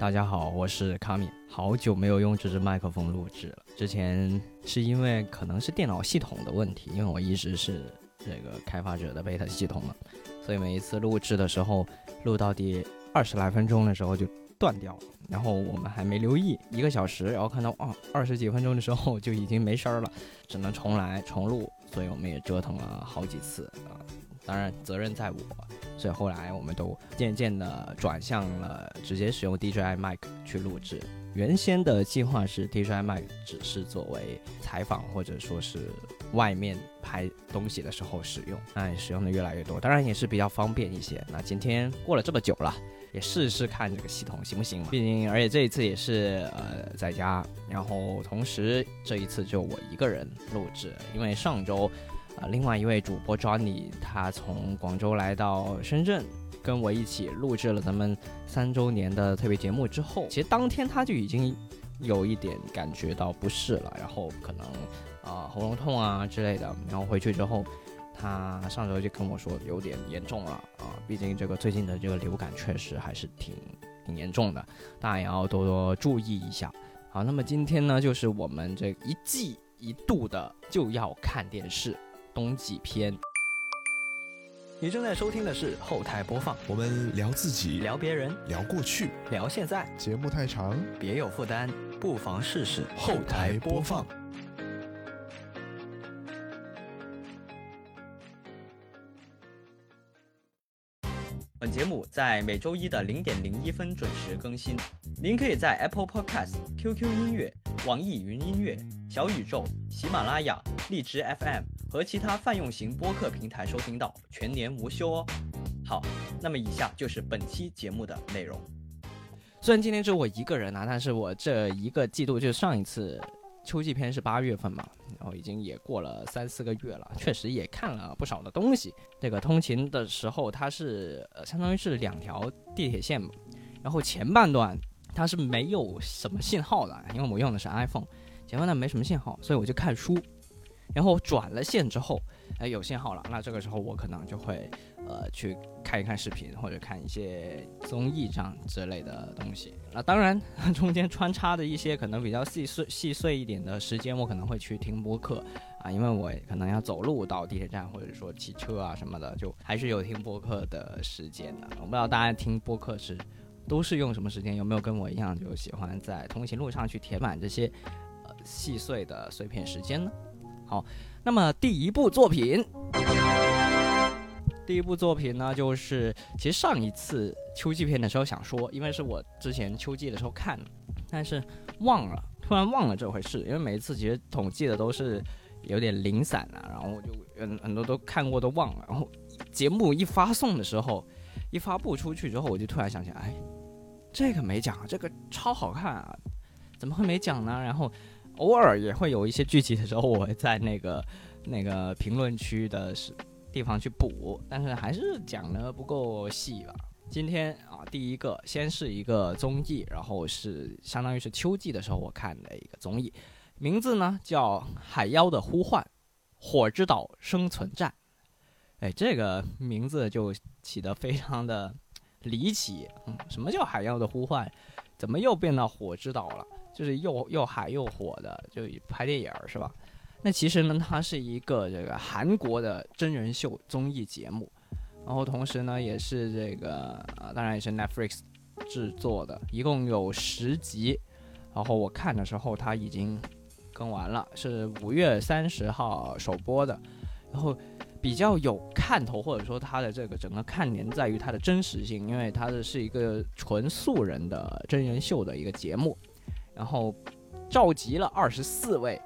大家好，我是卡米，好久没有用这支麦克风录制了。之前是因为可能是电脑系统的问题，因为我一直是这个开发者的 beta 系统嘛，所以每一次录制的时候，录到第二十来分钟的时候就断掉了。然后我们还没留意，一个小时，然后看到啊二十几分钟的时候就已经没声儿了，只能重来重录。所以我们也折腾了好几次啊，当然责任在我。所以后来我们都渐渐的转向了直接使用 DJI mic 去录制。原先的计划是 DJI mic 只是作为采访或者说是外面拍东西的时候使用，哎，使用的越来越多，当然也是比较方便一些。那今天过了这么久了，也试试看这个系统行不行嘛？毕竟，而且这一次也是呃在家，然后同时这一次就我一个人录制，因为上周。啊，另外一位主播 Johnny，他从广州来到深圳，跟我一起录制了咱们三周年的特别节目之后，其实当天他就已经有一点感觉到不适了，然后可能啊喉咙痛啊之类的，然后回去之后，他上周就跟我说有点严重了啊，毕竟这个最近的这个流感确实还是挺挺严重的，大家也要多多注意一下。好，那么今天呢，就是我们这一季一度的就要看电视。冬季篇，你正在收听的是后台播放。我们聊自己，聊别人，聊过去，聊现在。节目太长，别有负担，不妨试试后台播放。本节目在每周一的零点零一分准时更新。您可以在 Apple Podcast、QQ 音乐、网易云音乐、小宇宙、喜马拉雅、荔枝 FM 和其他泛用型播客平台收听到，全年无休哦。好，那么以下就是本期节目的内容。虽然今天只有我一个人啊，但是我这一个季度就上一次秋季篇是八月份嘛，然后已经也过了三四个月了，确实也看了不少的东西。这个通勤的时候，它是呃相当于是两条地铁线嘛，然后前半段。它是没有什么信号的，因为我用的是 iPhone，前半段没什么信号，所以我就看书，然后转了线之后，哎有信号了，那这个时候我可能就会呃去看一看视频或者看一些综艺这样之类的东西。那当然 中间穿插的一些可能比较细碎细碎一点的时间，我可能会去听播客啊，因为我可能要走路到地铁站或者说骑车啊什么的，就还是有听播客的时间的。我不知道大家听播客是。都是用什么时间？有没有跟我一样，就喜欢在通勤路上去填满这些呃细碎的碎片时间呢？好，那么第一部作品，第一部作品呢，就是其实上一次秋季片的时候想说，因为是我之前秋季的时候看，但是忘了，突然忘了这回事，因为每一次其实统计的都是有点零散啊，然后就很很多都看过都忘了，然后节目一发送的时候，一发布出去之后，我就突然想起来，哎。这个没讲，这个超好看啊，怎么会没讲呢？然后偶尔也会有一些剧集的时候，我会在那个那个评论区的是地方去补，但是还是讲的不够细吧。今天啊，第一个先是一个综艺，然后是相当于是秋季的时候我看的一个综艺，名字呢叫《海妖的呼唤：火之岛生存战》。哎，这个名字就起得非常的。离奇，嗯，什么叫海妖的呼唤？怎么又变到火之岛了？就是又又海又火的，就拍电影是吧？那其实呢，它是一个这个韩国的真人秀综艺节目，然后同时呢，也是这个，当然也是 Netflix 制作的，一共有十集。然后我看的时候，它已经更完了，是五月三十号首播的，然后。比较有看头，或者说它的这个整个看点在于它的真实性，因为它的是一个纯素人的真人秀的一个节目，然后召集了二十四位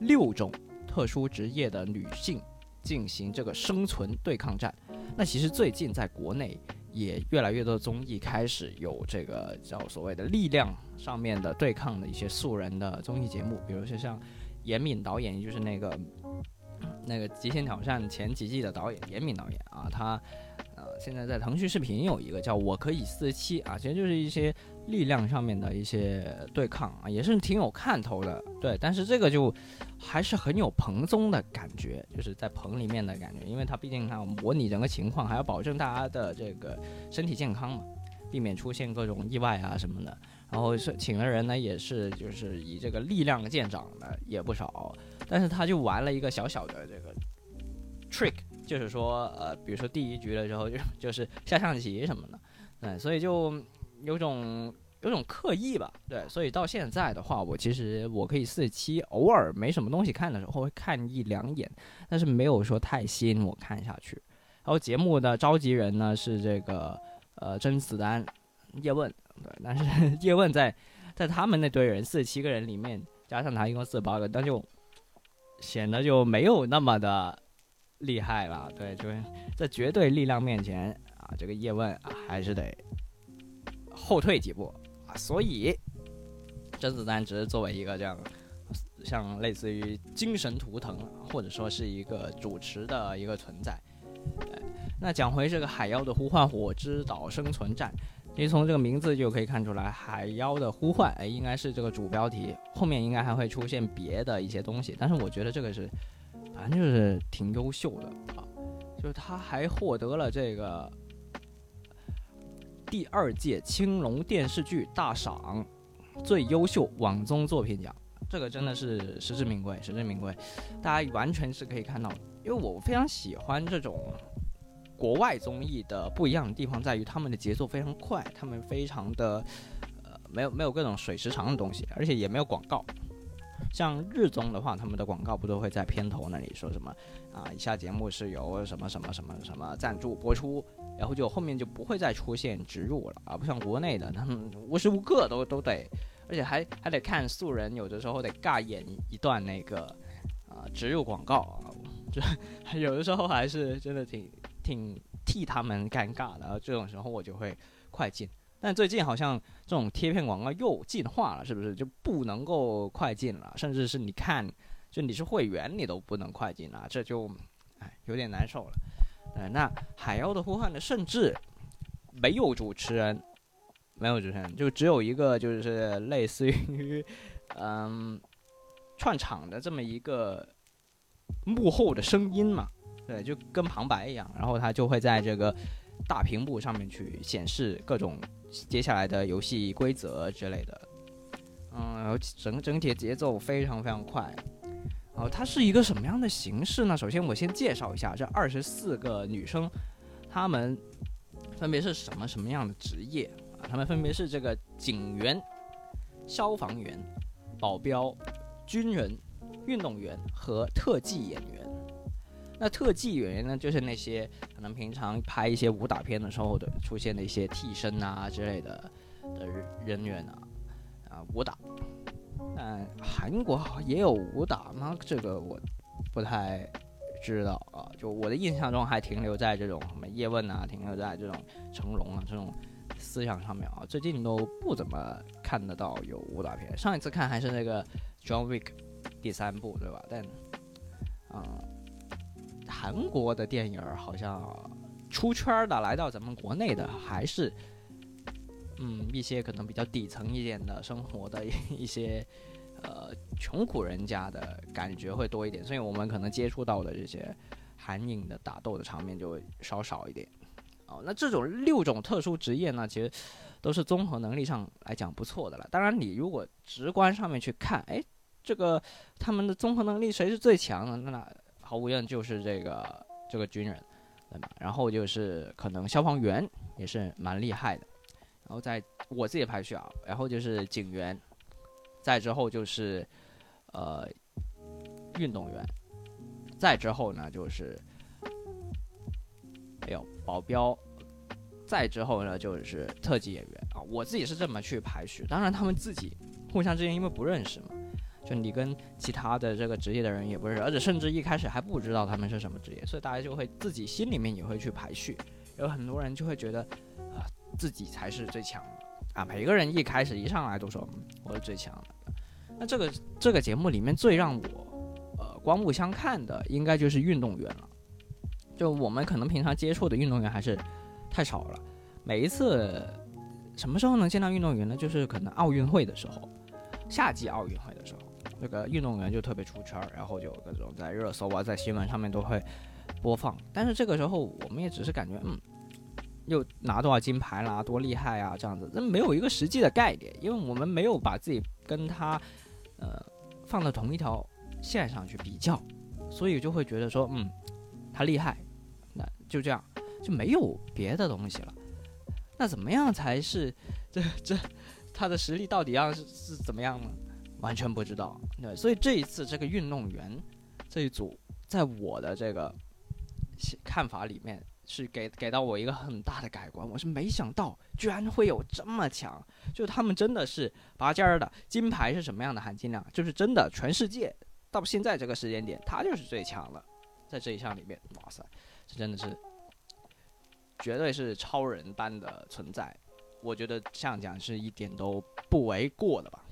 六种特殊职业的女性进行这个生存对抗战。那其实最近在国内也越来越多的综艺开始有这个叫所谓的力量上面的对抗的一些素人的综艺节目，比如说像严敏导演，就是那个。那个《极限挑战》前几季的导演严敏导演啊，他现在在腾讯视频有一个叫《我可以四七》啊，其实就是一些力量上面的一些对抗啊，也是挺有看头的。对，但是这个就还是很有蓬松的感觉，就是在棚里面的感觉，因为它毕竟它模拟整个情况，还要保证大家的这个身体健康嘛。避免出现各种意外啊什么的。然后是请的人呢，也是就是以这个力量见长的也不少，但是他就玩了一个小小的这个 trick，就是说呃，比如说第一局的时候就就是下象棋什么的，对，所以就有种有种刻意吧，对，所以到现在的话，我其实我可以四期偶尔没什么东西看的时候会看一两眼，但是没有说太吸引我看下去。然后节目的召集人呢是这个呃甄子丹、叶问。对，但是 叶问在在他们那堆人四十七个人里面，加上他一共四十八个，那就显得就没有那么的厉害了。对，就是在绝对力量面前啊，这个叶问啊还是得后退几步啊。所以甄子丹只是作为一个这样，像类似于精神图腾，或者说是一个主持的一个存在。那讲回这个《海妖的呼唤：火之岛生存战》。其实从这个名字就可以看出来，《海妖的呼唤》哎，应该是这个主标题，后面应该还会出现别的一些东西。但是我觉得这个是，反正就是挺优秀的啊，就是他还获得了这个第二届青龙电视剧大赏最优秀网综作品奖，这个真的是实至名归，实至名归。大家完全是可以看到，因为我非常喜欢这种。国外综艺的不一样的地方在于，他们的节奏非常快，他们非常的呃没有没有各种水时长的东西，而且也没有广告。像日综的话，他们的广告不都会在片头那里说什么啊？以下节目是由什么什么什么什么赞助播出，然后就后面就不会再出现植入了啊！不像国内的，他们无时无刻都都得，而且还还得看素人，有的时候得尬演一段那个啊植入广告啊，就有的时候还是真的挺。挺替他们尴尬的，然后这种时候我就会快进。但最近好像这种贴片广告又进化了，是不是就不能够快进了？甚至是你看，就你是会员，你都不能快进了，这就哎有点难受了。呃，那《海妖的呼唤》呢，甚至没有主持人，没有主持人，就只有一个就是类似于嗯串场的这么一个幕后的声音嘛。对，就跟旁白一样，然后它就会在这个大屏幕上面去显示各种接下来的游戏规则之类的。嗯，然后整整体节奏非常非常快。然后它是一个什么样的形式呢？首先我先介绍一下这二十四个女生，她们分别是什么什么样的职业啊？她们分别是这个警员、消防员、保镖、军人、运动员和特技演员。那特技演员呢，就是那些可能平常拍一些武打片的时候的出现的一些替身啊之类的的人员啊，啊武打。嗯，韩国也有武打吗？这个我不太知道啊。就我的印象中还停留在这种什么叶问啊，停留在这种成龙啊这种思想上面啊。最近都不怎么看得到有武打片。上一次看还是那个 John Wick 第三部，对吧？但，嗯。韩国的电影好像出圈的，来到咱们国内的还是，嗯，一些可能比较底层一点的生活的一些，呃，穷苦人家的感觉会多一点，所以我们可能接触到的这些韩影的打斗的场面就会稍少一点。哦，那这种六种特殊职业呢，其实都是综合能力上来讲不错的了。当然，你如果直观上面去看，哎，这个他们的综合能力谁是最强的？那毫无疑问就是这个这个军人，对吧？然后就是可能消防员也是蛮厉害的，然后在我自己排序啊，然后就是警员，再之后就是呃运动员，再之后呢就是没有保镖，再之后呢就是特技演员啊，我自己是这么去排序。当然他们自己互相之间因为不认识嘛。就你跟其他的这个职业的人也不是，而且甚至一开始还不知道他们是什么职业，所以大家就会自己心里面也会去排序。有很多人就会觉得，啊，自己才是最强的啊。每个人一开始一上来都说我是最强的。那这个这个节目里面最让我呃刮目相看的，应该就是运动员了。就我们可能平常接触的运动员还是太少了。每一次什么时候能见到运动员呢？就是可能奥运会的时候，夏季奥运会的时候。这个运动员就特别出圈，然后就各种在热搜啊，在新闻上面都会播放。但是这个时候，我们也只是感觉，嗯，又拿多少金牌啦，多厉害啊，这样子，那没有一个实际的概念，因为我们没有把自己跟他，呃，放到同一条线上去比较，所以就会觉得说，嗯，他厉害，那就这样，就没有别的东西了。那怎么样才是这这他的实力到底要是是怎么样呢？完全不知道。对，所以这一次这个运动员这一组，在我的这个看法里面。是给给到我一个很大的改观，我是没想到居然会有这么强，就他们真的是拔尖儿的金牌是什么样的含金量？就是真的全世界到现在这个时间点，他就是最强的，在这一项里面，哇塞，这真的是绝对是超人般的存在，我觉得这样讲是一点都不为过的吧？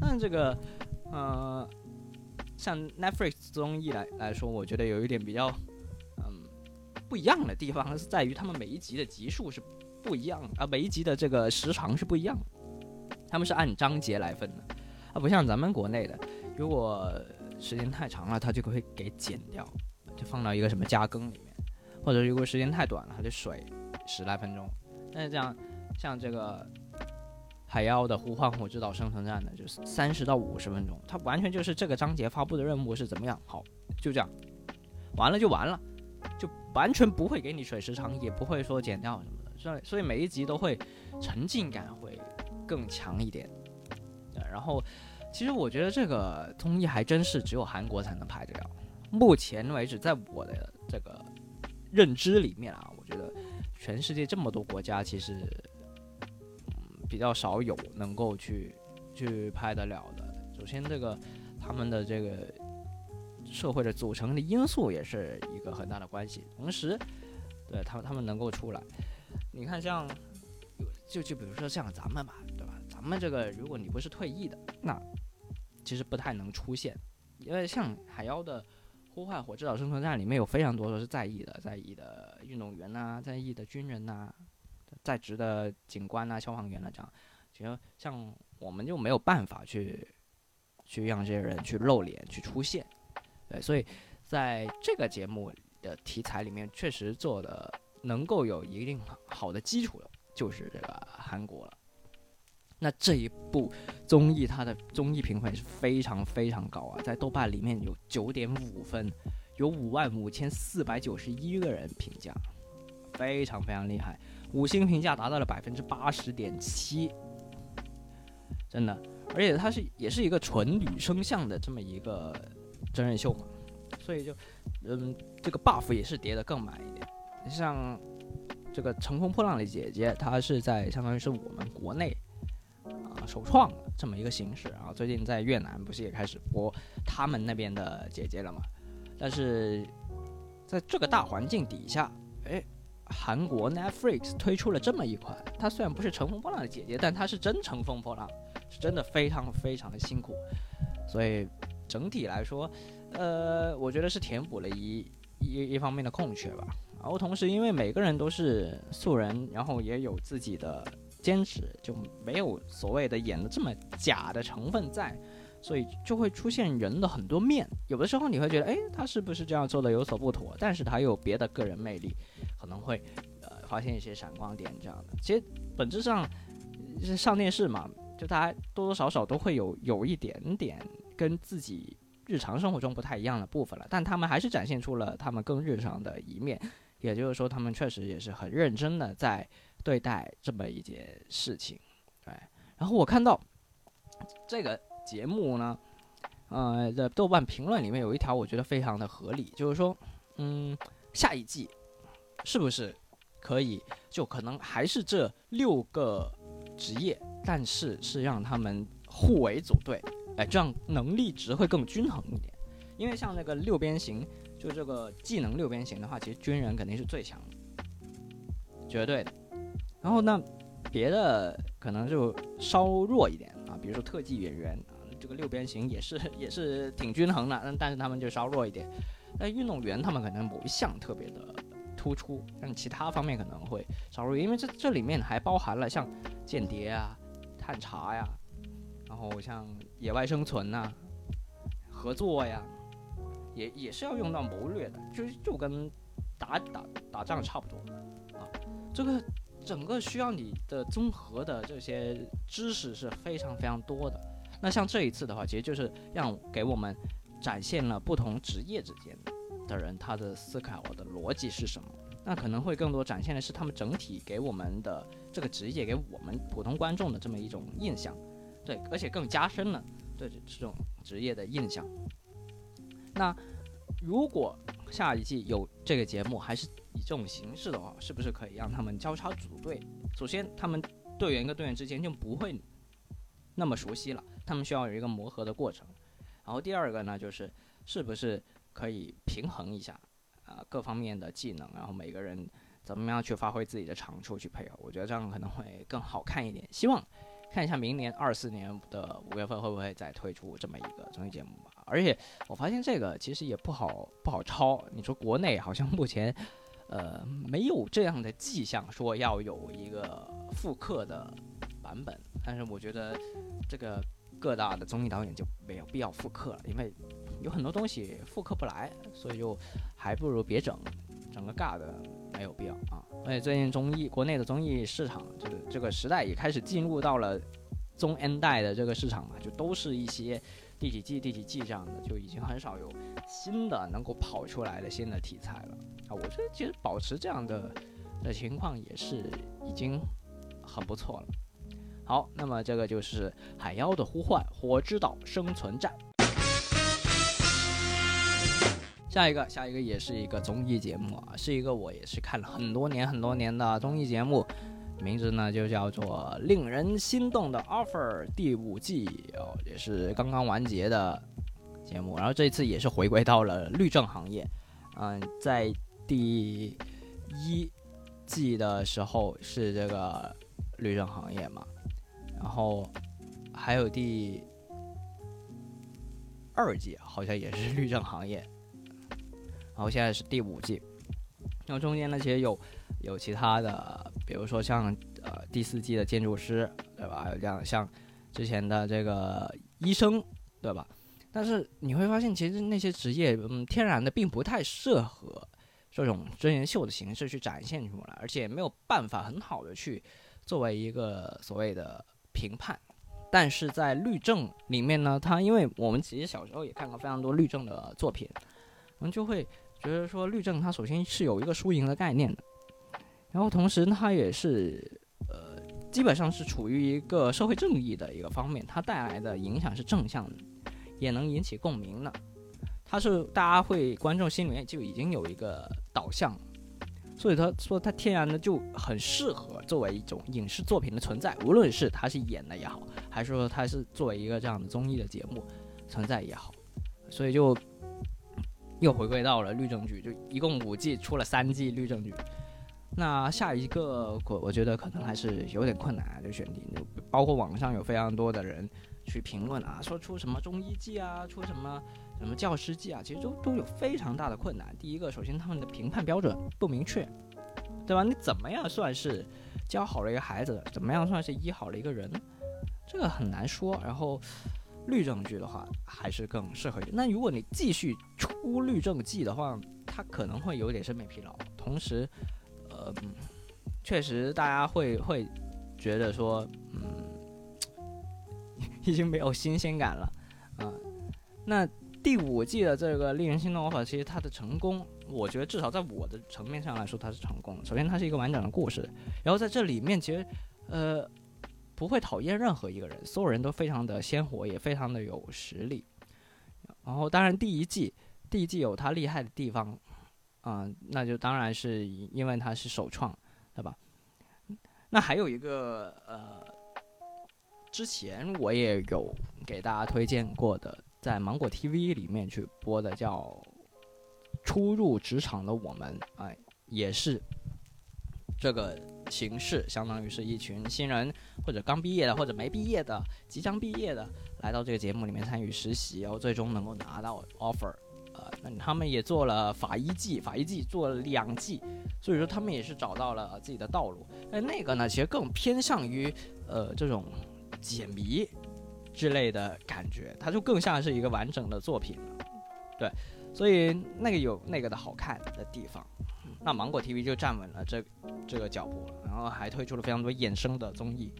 对，那这个，呃，像 Netflix 综艺来来说，我觉得有一点比较。嗯不一样的地方是在于，他们每一集的集数是不一样啊，每一集的这个时长是不一样，他们是按章节来分的，啊，不像咱们国内的，如果时间太长了，它就会给剪掉，就放到一个什么加更里面，或者如果时间太短了，它就水十来分钟。但是这样，像这个海妖的呼唤火之岛生存战呢，就是三十到五十分钟，它完全就是这个章节发布的任务是怎么样，好，就这样，完了就完了。就完全不会给你水时长，也不会说减掉什么的，所以所以每一集都会沉浸感会更强一点。对，然后其实我觉得这个综艺还真是只有韩国才能拍得了。目前为止，在我的这个认知里面啊，我觉得全世界这么多国家，其实比较少有能够去去拍得了的。首先，这个他们的这个。社会的组成的因素也是一个很大的关系。同时，对他们他们能够出来，你看像，就就比如说像咱们吧，对吧？咱们这个如果你不是退役的，那其实不太能出现。因为像海妖的呼唤火之岛生存战里面有非常多都是在役的，在役的运动员呐，在役的军人呐，在职的警官呐、消防员呐这样。其实像我们就没有办法去去让这些人去露脸去出现。对，所以在这个节目的题材里面，确实做的能够有一定好的基础的，就是这个韩国了。那这一部综艺，它的综艺评分是非常非常高啊，在豆瓣里面有九点五分，有五万五千四百九十一个人评价，非常非常厉害，五星评价达到了百分之八十点七，真的，而且它是也是一个纯女生向的这么一个。真人秀嘛，所以就，嗯，这个 buff 也是叠得更满一点。像这个乘风破浪的姐姐，她是在相当于是我们国内啊首创的这么一个形式啊。最近在越南不是也开始播他们那边的姐姐了嘛？但是在这个大环境底下，哎，韩国 Netflix 推出了这么一款，它虽然不是乘风破浪的姐姐，但它是真乘风破浪，是真的非常非常的辛苦，所以。整体来说，呃，我觉得是填补了一一一方面的空缺吧。然后同时，因为每个人都是素人，然后也有自己的坚持，就没有所谓的演的这么假的成分在，所以就会出现人的很多面。有的时候你会觉得，哎，他是不是这样做的有所不妥？但是他有别的个人魅力，可能会呃发现一些闪光点这样的。其实本质上是上电视嘛，就大家多多少少都会有有一点点。跟自己日常生活中不太一样的部分了，但他们还是展现出了他们更日常的一面，也就是说，他们确实也是很认真的在对待这么一件事情。对，然后我看到这个节目呢，呃，的豆瓣评论里面有一条，我觉得非常的合理，就是说，嗯，下一季是不是可以就可能还是这六个职业，但是是让他们互为组队。哎，这样能力值会更均衡一点，因为像那个六边形，就这个技能六边形的话，其实军人肯定是最强，绝对的。然后呢，别的可能就稍弱一点啊，比如说特技演员，个六边形也是也是挺均衡的，但但是他们就稍弱一点。那运动员他们可能某一项特别的突出，但其他方面可能会稍弱，因为这这里面还包含了像间谍啊、探查呀。然后像野外生存呐，合作呀，也也是要用到谋略的，就就跟打打打仗差不多啊。这个整个需要你的综合的这些知识是非常非常多的。那像这一次的话，其实就是让给我们展现了不同职业之间的人他的思考的逻辑是什么。那可能会更多展现的是他们整体给我们的这个职业给我们普通观众的这么一种印象，对，而且更加深了对这种职业的印象。那如果下一季有这个节目，还是以这种形式的话，是不是可以让他们交叉组队？首先，他们队员跟队员之间就不会那么熟悉了，他们需要有一个磨合的过程。然后第二个呢，就是是不是可以平衡一下？啊，各方面的技能，然后每个人怎么样去发挥自己的长处去配合，我觉得这样可能会更好看一点。希望看一下明年二四年的五月份会不会再推出这么一个综艺节目吧。而且我发现这个其实也不好不好抄，你说国内好像目前呃没有这样的迹象说要有一个复刻的版本，但是我觉得这个各大的综艺导演就没有必要复刻了，因为。有很多东西复刻不来，所以就还不如别整，整个尬的没有必要啊。而且最近综艺国内的综艺市场，这个这个时代也开始进入到了中 N 代的这个市场嘛，就都是一些第几季第几季这样的，就已经很少有新的能够跑出来的新的题材了啊。我觉得其实保持这样的的情况也是已经很不错了。好，那么这个就是《海妖的呼唤：火之岛生存战》。下一个，下一个也是一个综艺节目啊，是一个我也是看了很多年很多年的综艺节目，名字呢就叫做《令人心动的 offer》第五季哦，也是刚刚完结的节目，然后这次也是回归到了律政行业，嗯，在第一季的时候是这个律政行业嘛，然后还有第二季好像也是律政行业。然后现在是第五季，然后中间呢其实有有其他的，比如说像呃第四季的建筑师，对吧？还有这样像之前的这个医生，对吧？但是你会发现，其实那些职业，嗯，天然的并不太适合这种真人秀的形式去展现出来，而且没有办法很好的去作为一个所谓的评判。但是在律政里面呢，它因为我们其实小时候也看过非常多律政的作品，我们就会。觉得说律政它首先是有一个输赢的概念的，然后同时它也是呃基本上是处于一个社会正义的一个方面，它带来的影响是正向的，也能引起共鸣的。它是大家会观众心里面就已经有一个导向，所以他说它天然的就很适合作为一种影视作品的存在，无论是它是演的也好，还是说它是作为一个这样的综艺的节目存在也好，所以就。又回归到了律政剧，就一共五季出了三季律政剧，那下一个我我觉得可能还是有点困难啊就选题，就包括网上有非常多的人去评论啊，说出什么中医季啊，出什么什么教师季啊，其实都都有非常大的困难。第一个，首先他们的评判标准不明确，对吧？你怎么样算是教好了一个孩子？怎么样算是医好了一个人？这个很难说。然后。律政剧的话，还是更适合一点。那如果你继续出律政剧的话，它可能会有点审美疲劳。同时，呃，确实大家会会觉得说，嗯，已经没有新鲜感了啊。那第五季的这个令人心动的话，其实它的成功，我觉得至少在我的层面上来说，它是成功的。首先，它是一个完整的故事，然后在这里面，其实，呃。不会讨厌任何一个人，所有人都非常的鲜活，也非常的有实力。然后，当然第一季，第一季有它厉害的地方，啊，那就当然是因为它是首创，对吧？那还有一个呃，之前我也有给大家推荐过的，在芒果 TV 里面去播的叫《初入职场的我们》，哎，也是这个。形式相当于是一群新人，或者刚毕业的，或者没毕业的，即将毕业的，来到这个节目里面参与实习，然后最终能够拿到 offer。呃，那他们也做了法医季，法医季做了两季，所以说他们也是找到了自己的道路。那那个呢，其实更偏向于呃这种解谜之类的感觉，它就更像是一个完整的作品了。对，所以那个有那个的好看的地方。那芒果 TV 就站稳了这这个脚步，然后还推出了非常多衍生的综艺。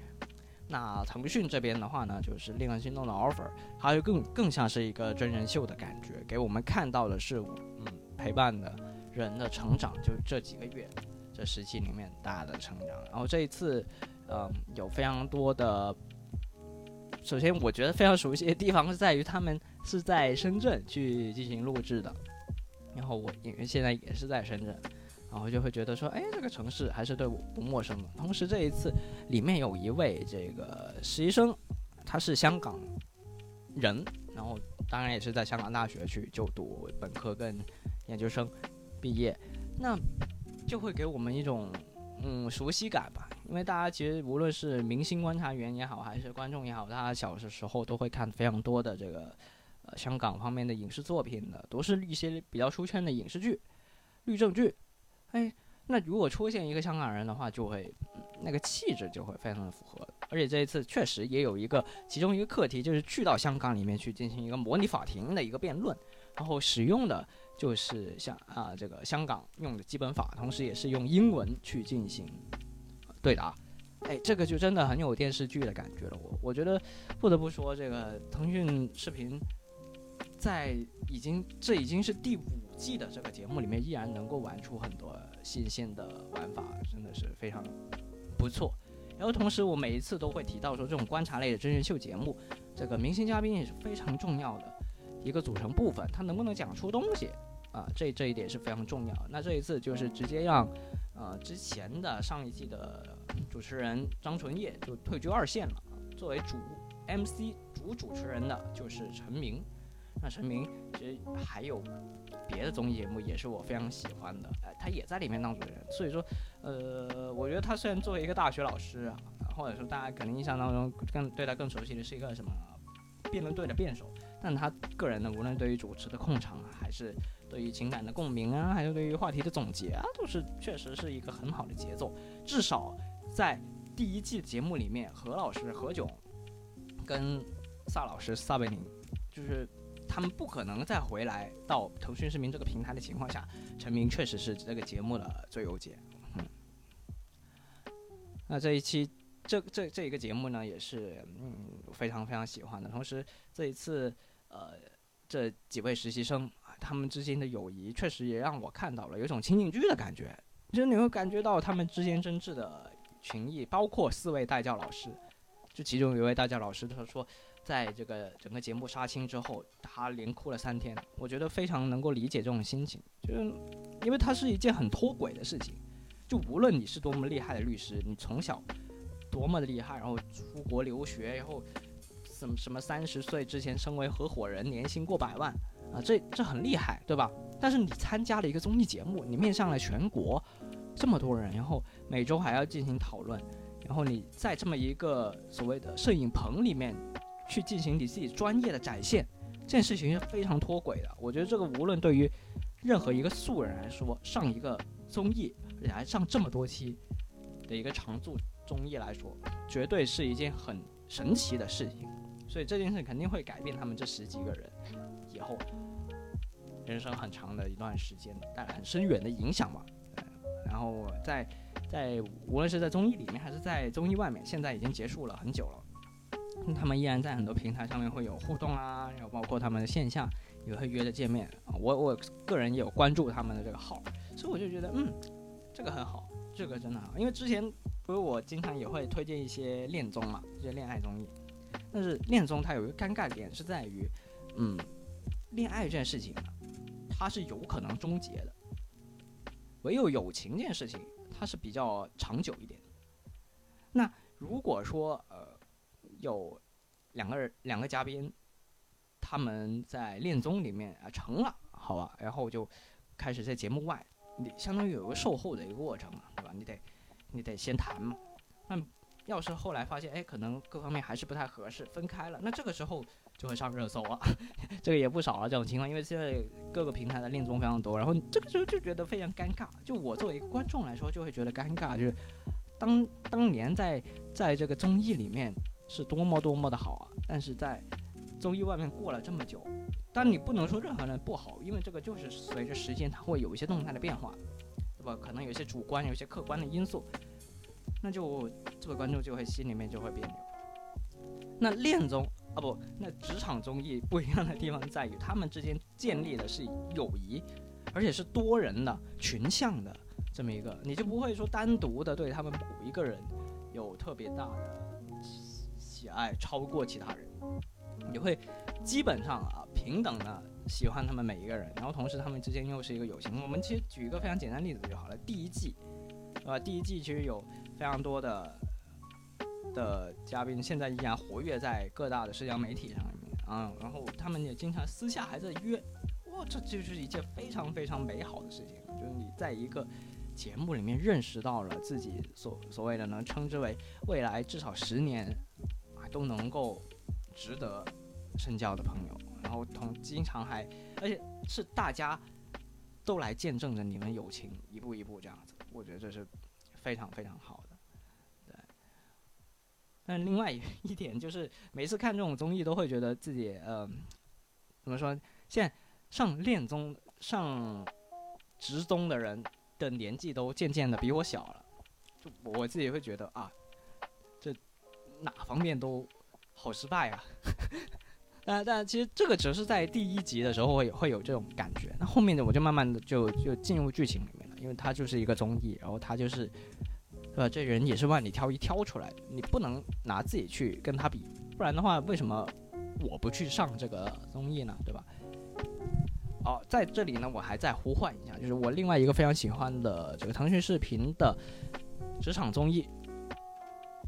那腾讯这边的话呢，就是《令人心动的 offer》，它就更更像是一个真人秀的感觉，给我们看到的是，嗯，陪伴的人的成长，就是这几个月这时期里面大的成长。然后这一次，嗯，有非常多的，首先我觉得非常熟悉的地方是在于他们是在深圳去进行录制的，然后我因为现在也是在深圳。然后就会觉得说，哎，这个城市还是对我不陌生的。同时这一次里面有一位这个实习生，他是香港人，然后当然也是在香港大学去就读本科跟研究生毕业，那就会给我们一种嗯熟悉感吧。因为大家其实无论是明星观察员也好，还是观众也好，大家小的时候都会看非常多的这个呃香港方面的影视作品的，都是一些比较出圈的影视剧、律政剧。哎，那如果出现一个香港人的话，就会那个气质就会非常的符合。而且这一次确实也有一个其中一个课题，就是去到香港里面去进行一个模拟法庭的一个辩论，然后使用的就是像啊这个香港用的基本法，同时也是用英文去进行对的啊。哎，这个就真的很有电视剧的感觉了。我我觉得不得不说，这个腾讯视频在已经这已经是第五。季的这个节目里面依然能够玩出很多新鲜的玩法，真的是非常不错。然后同时，我每一次都会提到说，这种观察类的真人秀节目，这个明星嘉宾也是非常重要的一个组成部分。他能不能讲出东西啊？这这一点是非常重要。那这一次就是直接让呃之前的上一季的主持人张纯烨就退居二线了，作为主 MC 主主持人的就是陈明。那陈明其实还有别的综艺节目也是我非常喜欢的，呃，他也在里面当主持人，所以说，呃，我觉得他虽然作为一个大学老师啊，或者说大家可能印象当中更对他更熟悉的是一个什么辩论队的辩手，但他个人呢，无论对于主持的控场啊，还是对于情感的共鸣啊，还是对于话题的总结啊，都是确实是一个很好的节奏。至少在第一季节目里面，何老师何炅跟萨老师萨贝宁就是。他们不可能再回来到腾讯视频这个平台的情况下，陈明确实是这个节目的最优解。嗯，那这一期这这这一个节目呢，也是嗯非常非常喜欢的。同时这一次呃这几位实习生，他们之间的友谊确实也让我看到了有一种情景剧的感觉，就是你会感觉到他们之间真挚的群艺，包括四位代教老师，就其中有一位代教老师他说。在这个整个节目杀青之后，他连哭了三天。我觉得非常能够理解这种心情，就是因为它是一件很脱轨的事情。就无论你是多么厉害的律师，你从小多么的厉害，然后出国留学，然后什么什么三十岁之前身为合伙人，年薪过百万啊，这这很厉害，对吧？但是你参加了一个综艺节目，你面向了全国这么多人，然后每周还要进行讨论，然后你在这么一个所谓的摄影棚里面。去进行你自己专业的展现，这件事情是非常脱轨的。我觉得这个无论对于任何一个素人来说，上一个综艺，而且还上这么多期的一个常驻综艺来说，绝对是一件很神奇的事情。所以这件事肯定会改变他们这十几个人以后人生很长的一段时间，带来很深远的影响吧。然后在在无论是在综艺里面还是在综艺外面，现在已经结束了很久了。他们依然在很多平台上面会有互动啊，然后包括他们的线下也会约着见面啊。我我个人也有关注他们的这个号，所以我就觉得，嗯，这个很好，这个真的好。因为之前不是我经常也会推荐一些恋综嘛，一些恋爱综艺，但是恋综它有一个尴尬点是在于，嗯，恋爱这件事情，它是有可能终结的，唯有友情这件事情它是比较长久一点。那如果说呃。有两个人，两个嘉宾，他们在恋综里面啊成了，好吧，然后就开始在节目外，你相当于有个售后的一个过程嘛，对吧？你得你得先谈嘛。那要是后来发现，哎，可能各方面还是不太合适，分开了，那这个时候就会上热搜了，这个也不少啊这种情况，因为现在各个平台的恋综非常多，然后这个时候就觉得非常尴尬。就我作为一个观众来说，就会觉得尴尬，就是当当年在在这个综艺里面。是多么多么的好啊！但是在综艺外面过了这么久，但你不能说任何人不好，因为这个就是随着时间它会有一些动态的变化。对吧？可能有些主观，有些客观的因素，那就这位观众就会心里面就会别扭。那恋综啊不，那职场综艺不一样的地方在于，他们之间建立的是友谊，而且是多人的群像的这么一个，你就不会说单独的对他们某一个人有特别大的喜爱，超过其他人，你会基本上啊平等的喜欢他们每一个人，然后同时他们之间又是一个友情。我们其实举一个非常简单例子就好了，第一季，啊？第一季其实有非常多的。的嘉宾现在依然活跃在各大的社交媒体上面。啊，然后他们也经常私下还在约，哇，这就是一件非常非常美好的事情，就是你在一个节目里面认识到了自己所所谓的能称之为未来至少十年啊都能够值得深交的朋友，然后同经常还而且是大家都来见证着你们友情一步一步这样子，我觉得这是非常非常好的。但另外 一点就是，每次看这种综艺都会觉得自己，呃，怎么说？现在上恋综、上职综的人的年纪都渐渐的比我小了，就我自己会觉得啊，这哪方面都好失败啊。但但其实这个只是在第一集的时候会会有这种感觉，那后面的我就慢慢的就就进入剧情里面了，因为它就是一个综艺，然后它就是。对吧？这人也是万里挑一挑出来的，你不能拿自己去跟他比，不然的话，为什么我不去上这个综艺呢？对吧？哦，在这里呢，我还在呼唤一下，就是我另外一个非常喜欢的这个腾讯视频的职场综艺《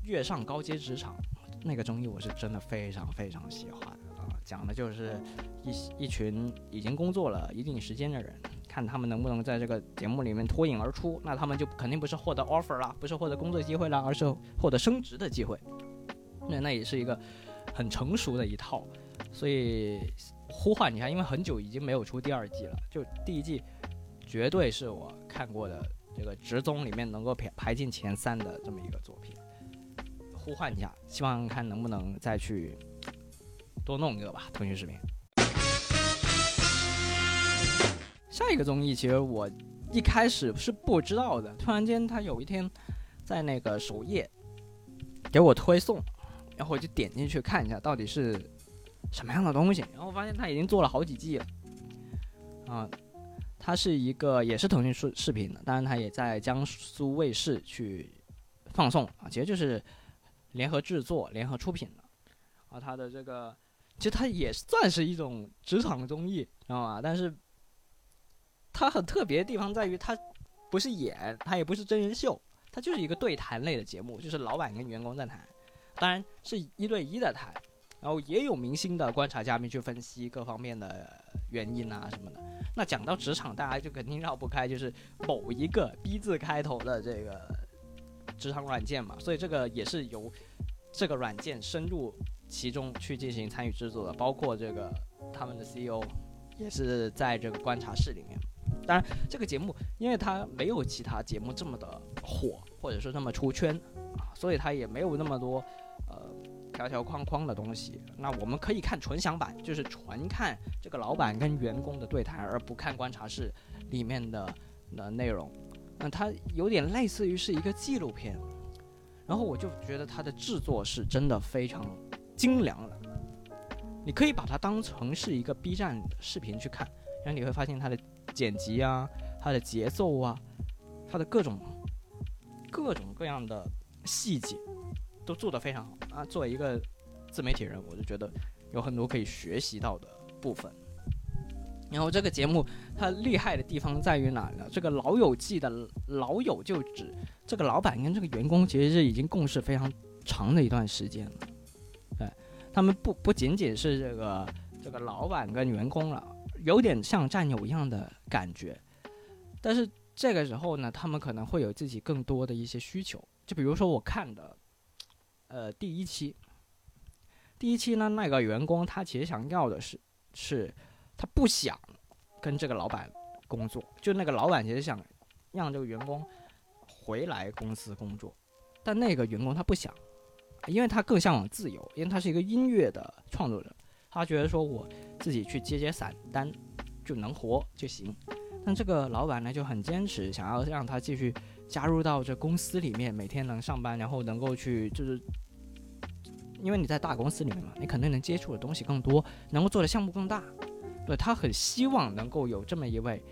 月上高阶职场》，那个综艺我是真的非常非常喜欢啊，讲的就是一一群已经工作了一定时间的人。看他们能不能在这个节目里面脱颖而出，那他们就肯定不是获得 offer 啦，不是获得工作机会啦，而是获得升职的机会。那那也是一个很成熟的一套，所以呼唤一下，因为很久已经没有出第二季了，就第一季绝对是我看过的这个职综里面能够排排进前三的这么一个作品。呼唤一下，希望看能不能再去多弄一个吧，腾讯视频。下一个综艺其实我一开始是不知道的，突然间他有一天在那个首页给我推送，然后我就点进去看一下到底是什么样的东西，然后发现他已经做了好几季了。啊，它是一个也是腾讯视视频的，当然它也在江苏卫视去放送啊，其实就是联合制作、联合出品的。啊，它的这个其实它也算是一种职场综艺，知道吗？但是。它很特别的地方在于，它不是演，它也不是真人秀，它就是一个对谈类的节目，就是老板跟员工在谈，当然是一对一的谈，然后也有明星的观察嘉宾去分析各方面的原因啊什么的。那讲到职场，大家就肯定绕不开就是某一个 B 字开头的这个职场软件嘛，所以这个也是由这个软件深入其中去进行参与制作的，包括这个他们的 CEO 也是在这个观察室里面。当然，这个节目因为它没有其他节目这么的火，或者说这么出圈啊，所以它也没有那么多呃条条框框的东西。那我们可以看纯享版，就是纯看这个老板跟员工的对谈，而不看观察室里面的的内容。那它有点类似于是一个纪录片，然后我就觉得它的制作是真的非常精良的。你可以把它当成是一个 B 站视频去看，然后你会发现它的。剪辑啊，它的节奏啊，它的各种各种各样的细节都做得非常好啊。作为一个自媒体人，我就觉得有很多可以学习到的部分。然后这个节目它厉害的地方在于哪呢？这个《老友记》的老友就指这个老板跟这个员工其实是已经共事非常长的一段时间了。对，他们不不仅仅是这个这个老板跟员工了。有点像战友一样的感觉，但是这个时候呢，他们可能会有自己更多的一些需求。就比如说我看的，呃，第一期，第一期呢，那个员工他其实想要的是，是他不想跟这个老板工作，就那个老板其实想让这个员工回来公司工作，但那个员工他不想，因为他更向往自由，因为他是一个音乐的创作者。他觉得说我自己去接接散单就能活就行，但这个老板呢就很坚持，想要让他继续加入到这公司里面，每天能上班，然后能够去就是，因为你在大公司里面嘛，你肯定能接触的东西更多，能够做的项目更大。对他很希望能够有这么一位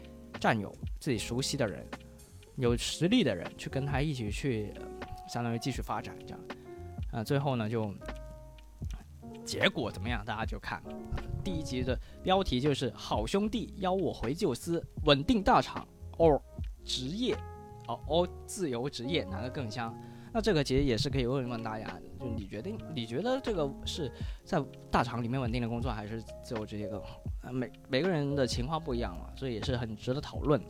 战友，自己熟悉的人，有实力的人去跟他一起去，相当于继续发展这样。啊、最后呢就结果怎么样，大家就看了。第一集的标题就是“好兄弟邀我回旧司，稳定大厂 or 职业，哦 or 自由职业哪个更香？”那这个其实也是可以问问大家，就你决定，你觉得这个是在大厂里面稳定的工作，还是自由职业更好？啊，每每个人的情况不一样嘛，所以也是很值得讨论。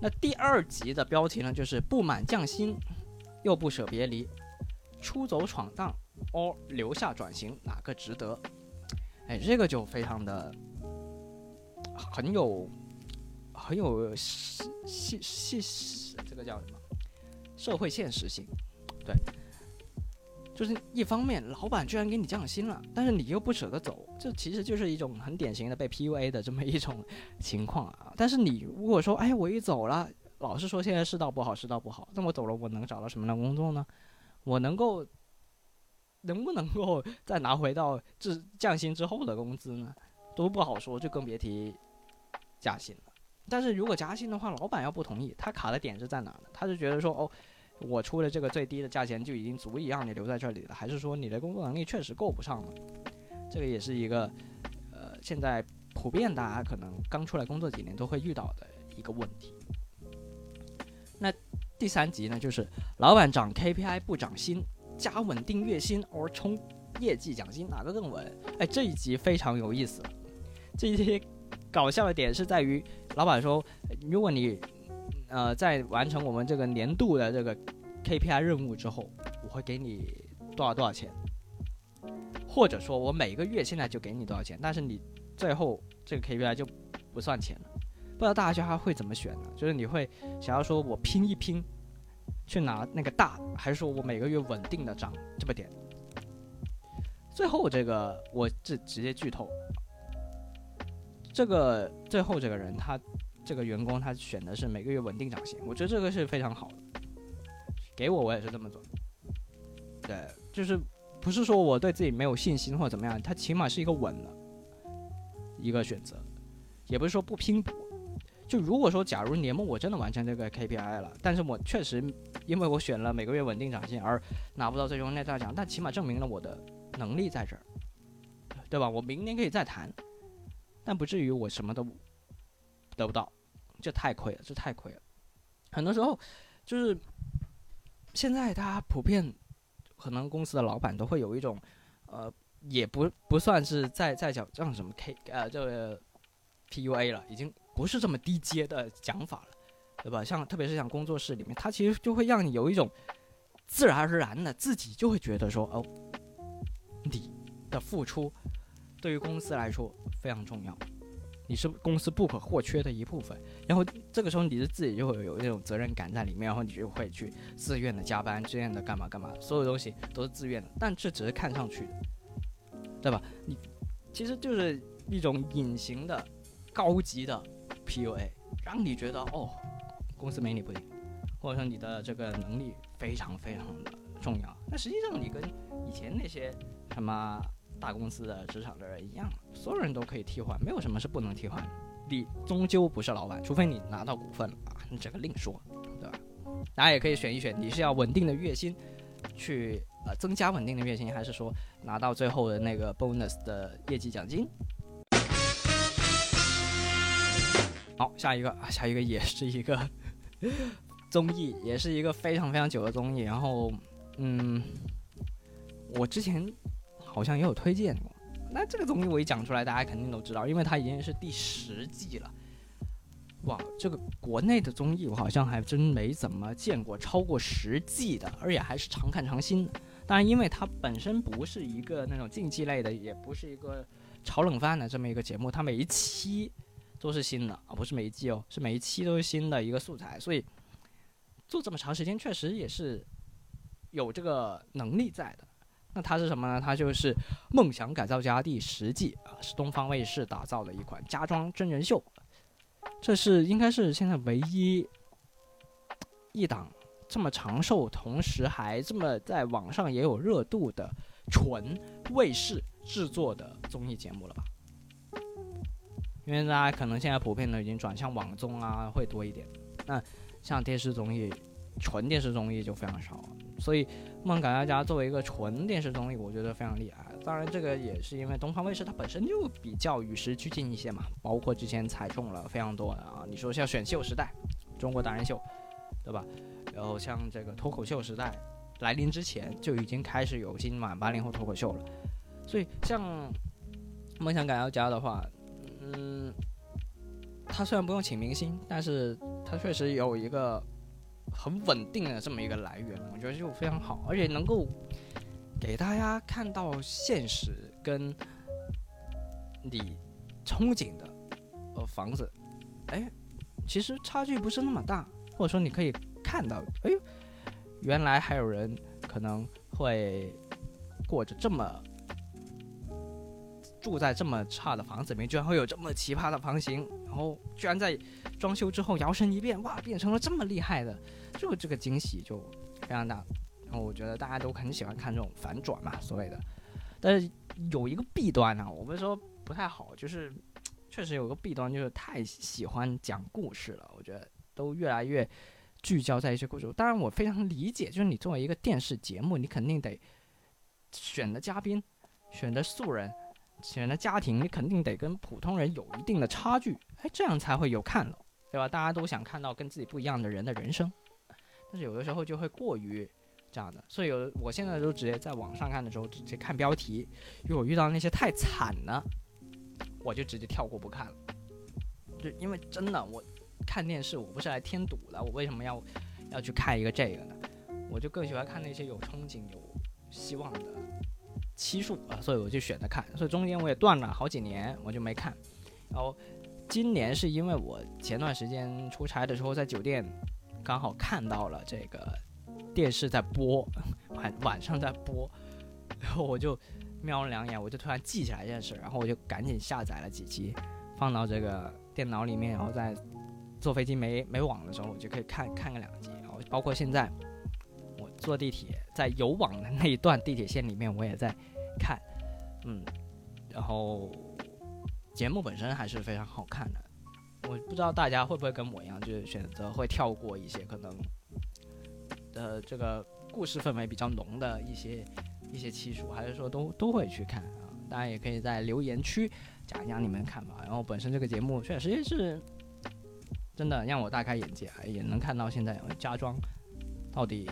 那第二集的标题呢，就是不满降薪，又不舍别离，出走闯荡 or 留下转型，哪个值得？哎，这个就非常的很有很有细细细，这个叫什么？社会现实性。对，就是一方面，老板居然给你降薪了，但是你又不舍得走，这其实就是一种很典型的被 PUA 的这么一种情况啊。但是你如果说，哎，我一走了，老是说现在世道不好，世道不好，那我走了，我能找到什么样的工作呢？我能够能不能够再拿回到这降薪之后的工资呢？都不好说，就更别提加薪了。但是如果加薪的话，老板要不同意，他卡的点是在哪呢？他是觉得说，哦，我出了这个最低的价钱就已经足以让你留在这里了，还是说你的工作能力确实够不上呢？这个也是一个呃，现在普遍大家可能刚出来工作几年都会遇到的一个问题。那第三集呢，就是老板涨 KPI 不涨薪，加稳定月薪而冲业绩奖金，哪个更稳？哎，这一集非常有意思。这一集搞笑的点是在于，老板说，如果你呃在完成我们这个年度的这个 KPI 任务之后，我会给你多少多少钱，或者说我每个月现在就给你多少钱，但是你最后这个 KPI 就不算钱了。不知道大家会怎么选呢？就是你会想要说我拼一拼，去拿那个大，还是说我每个月稳定的涨这么点？最后这个我这直接剧透，这个最后这个人他这个员工他选的是每个月稳定涨薪，我觉得这个是非常好的。给我我也是这么做，对，就是不是说我对自己没有信心或者怎么样，他起码是一个稳的一个选择，也不是说不拼搏。就如果说假如年末我真的完成这个 KPI 了，但是我确实因为我选了每个月稳定涨薪而拿不到最终那大奖，但起码证明了我的能力在这儿，对吧？我明年可以再谈，但不至于我什么都得不到，这太亏了，这太亏了。很多时候就是现在大家普遍可能公司的老板都会有一种呃，也不不算是在在讲这样什么 K 呃这个 PUA 了，已经不是这么低阶的讲法了，对吧？像特别是像工作室里面，它其实就会让你有一种自然而然的自己就会觉得说，哦，你的付出对于公司来说非常重要，你是公司不可或缺的一部分。然后这个时候你的自己就会有那种责任感在里面，然后你就会去自愿的加班，自愿的干嘛干嘛，所有东西都是自愿的，但这只是看上去的，对吧？你其实就是一种隐形的高级的 PUA，让你觉得哦，公司没你不行，或者说你的这个能力非常非常的重要。那实际上你跟以前那些什么大公司的职场的人一样，所有人都可以替换，没有什么是不能替换的。你终究不是老板，除非你拿到股份啊，你这个另说，对吧？大家也可以选一选，你是要稳定的月薪去呃增加稳定的月薪，还是说拿到最后的那个 bonus 的业绩奖金？好，下一个，啊下一个也是一个 综艺，也是一个非常非常久的综艺。然后，嗯，我之前好像也有推荐过。那这个综艺我一讲出来，大家肯定都知道，因为它已经是第十季了。哇，这个国内的综艺我好像还真没怎么见过超过十季的，而且还是常看常新。当然，因为它本身不是一个那种竞技类的，也不是一个炒冷饭的这么一个节目，它每一期都是新的啊，不是每一季哦，是每一期都是新的一个素材，所以做这么长时间，确实也是有这个能力在的。那它是什么呢？它就是《梦想改造家》第十季啊，是东方卫视打造的一款家装真人秀。这是应该是现在唯一一档这么长寿，同时还这么在网上也有热度的纯卫视制作的综艺节目了吧？因为大家可能现在普遍的已经转向网综啊，会多一点。那像电视综艺，纯电视综艺就非常少，所以《梦改家家》作为一个纯电视综艺，我觉得非常厉害。当然，这个也是因为东方卫视它本身就比较与时俱进一些嘛，包括之前踩中了非常多的啊，你说像选秀时代、中国达人秀，对吧？然后像这个脱口秀时代来临之前，就已经开始有今晚八零后脱口秀了。所以像《梦想改造家》的话，嗯，他虽然不用请明星，但是他确实有一个很稳定的这么一个来源，我觉得就非常好，而且能够给大家看到现实跟你憧憬的呃房子，哎，其实差距不是那么大，或者说你可以看到，哎，原来还有人可能会过着这么。住在这么差的房子里面，居然会有这么奇葩的房型，然后居然在装修之后摇身一变，哇，变成了这么厉害的，就这个惊喜就非常大。然后我觉得大家都很喜欢看这种反转嘛，所谓的。但是有一个弊端呢，我们说不太好，就是确实有个弊端，就是太喜欢讲故事了。我觉得都越来越聚焦在一些故事。当然，我非常理解，就是你作为一个电视节目，你肯定得选的嘉宾，选的素人。选的家庭，你肯定得跟普通人有一定的差距，哎，这样才会有看头，对吧？大家都想看到跟自己不一样的人的人生，但是有的时候就会过于这样的，所以有我现在都直接在网上看的时候直接看标题，如果遇到那些太惨了，我就直接跳过不看了，就因为真的我看电视我不是来添堵的，我为什么要要去看一个这个呢？我就更喜欢看那些有憧憬、有希望的。期数啊，所以我就选择看，所以中间我也断了好几年，我就没看。然后今年是因为我前段时间出差的时候在酒店刚好看到了这个电视在播，晚晚上在播，然后我就瞄了两眼，我就突然记起来这件事，然后我就赶紧下载了几集，放到这个电脑里面，然后在坐飞机没没网的时候，我就可以看看个两集。然后包括现在我。坐地铁，在有网的那一段地铁线里面，我也在看，嗯，然后节目本身还是非常好看的。我不知道大家会不会跟我一样，就是选择会跳过一些可能，呃，这个故事氛围比较浓的一些一些期数，还是说都都会去看啊？大家也可以在留言区讲一讲你们看法。然后本身这个节目确实是真的让我大开眼界啊，也能看到现在家装到底。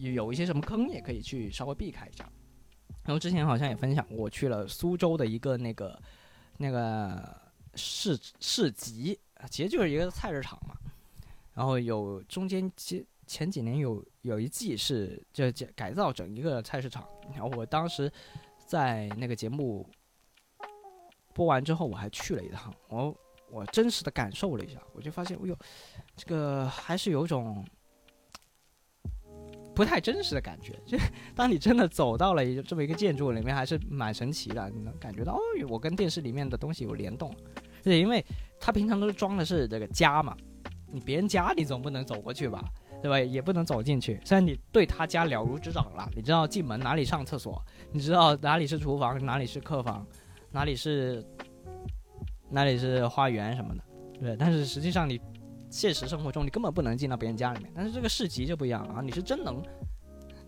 有一些什么坑也可以去稍微避开一下。然后之前好像也分享过，去了苏州的一个那个那个市市集，其实就是一个菜市场嘛。然后有中间前前几年有有一季是就改造整一个菜市场。然后我当时在那个节目播完之后，我还去了一趟，我我真实的感受了一下，我就发现，哎呦，这个还是有种。不太真实的感觉，就当你真的走到了一这么一个建筑里面，还是蛮神奇的。你能感觉到，哦，我跟电视里面的东西有联动。对，因为它平常都是装的是这个家嘛，你别人家你总不能走过去吧，对吧？也不能走进去。虽然你对他家了如指掌了，你知道进门哪里上厕所，你知道哪里是厨房，哪里是客房，哪里是哪里是花园什么的，对。但是实际上你。现实生活中，你根本不能进到别人家里面，但是这个市集就不一样啊！你是真能，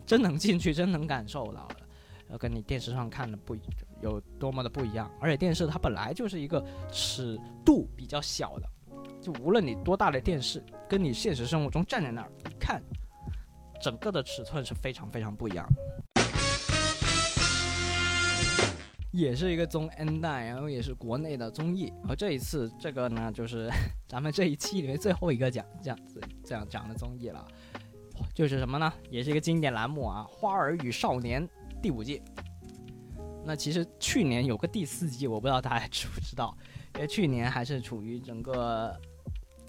真能进去，真能感受到的，要跟你电视上看的不有多么的不一样。而且电视它本来就是一个尺度比较小的，就无论你多大的电视，跟你现实生活中站在那儿看，整个的尺寸是非常非常不一样。也是一个综 N 代，然后也是国内的综艺。而这一次这个呢，就是 咱们这一期里面最后一个讲这样子这样讲的综艺了，就是什么呢？也是一个经典栏目啊，《花儿与少年》第五季。那其实去年有个第四季，我不知道大家知不知道，因为去年还是处于整个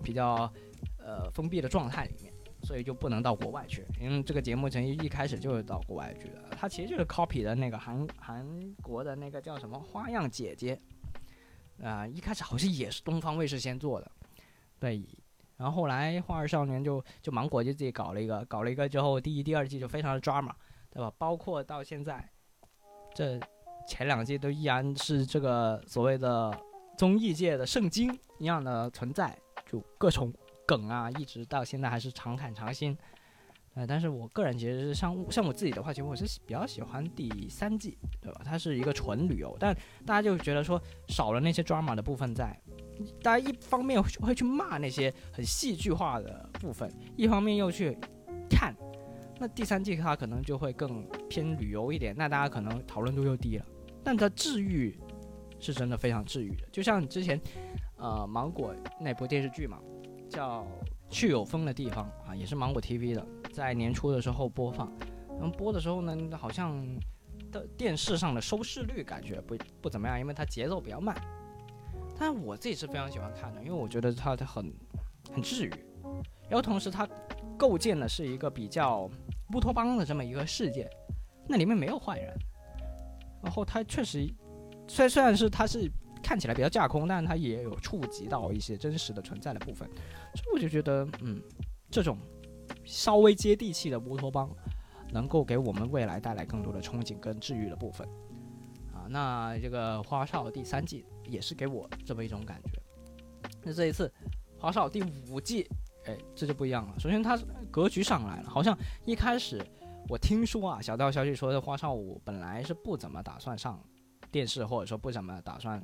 比较呃封闭的状态里面。所以就不能到国外去，因为这个节目从一开始就是到国外去的。它其实就是 copy 的那个韩韩国的那个叫什么《花样姐姐》，啊，一开始好像也是东方卫视先做的，对，然后后来《花儿少年》就就芒果就自己搞了一个，搞了一个之后，第一、第二季就非常的抓嘛，对吧？包括到现在，这前两季都依然是这个所谓的综艺界的圣经一样的存在，就各种梗啊，一直到现在还是常看常新。呃，但是我个人其实是像像我自己的话，其实我是比较喜欢第三季，对吧？它是一个纯旅游，但大家就觉得说少了那些 drama 的部分在，大家一方面会去骂那些很戏剧化的部分，一方面又去看，那第三季它可能就会更偏旅游一点，那大家可能讨论度又低了。但它治愈是真的非常治愈的，就像之前呃芒果那部电视剧嘛，叫《去有风的地方》啊，也是芒果 TV 的。在年初的时候播放，然后播的时候呢，好像的电视上的收视率感觉不不怎么样，因为它节奏比较慢。但我自己是非常喜欢看的，因为我觉得它它很很治愈，然后同时它构建的是一个比较乌托邦的这么一个世界，那里面没有坏人，然后它确实虽虽然是它是看起来比较架空，但是它也有触及到一些真实的存在的部分，所以我就觉得嗯这种。稍微接地气的乌托邦，能够给我们未来带来更多的憧憬跟治愈的部分，啊，那这个花少第三季也是给我这么一种感觉。那这一次花少第五季，哎，这就不一样了。首先它格局上来了，好像一开始我听说啊，小道消息说的花少五本来是不怎么打算上电视，或者说不怎么打算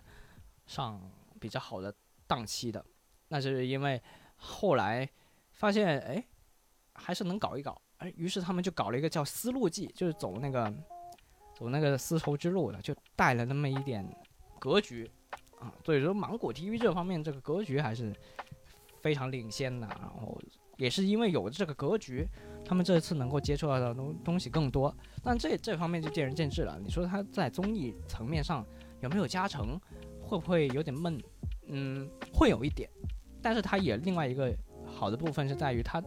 上比较好的档期的，那是因为后来发现，哎。还是能搞一搞，哎，于是他们就搞了一个叫《丝路记》，就是走那个走那个丝绸之路的，就带了那么一点格局啊。所以说，芒果 TV 这方面这个格局还是非常领先的。然后也是因为有这个格局，他们这次能够接触到的东东西更多。但这这方面就见仁见智了。你说他在综艺层面上有没有加成，会不会有点闷？嗯，会有一点。但是它也另外一个好的部分是在于它。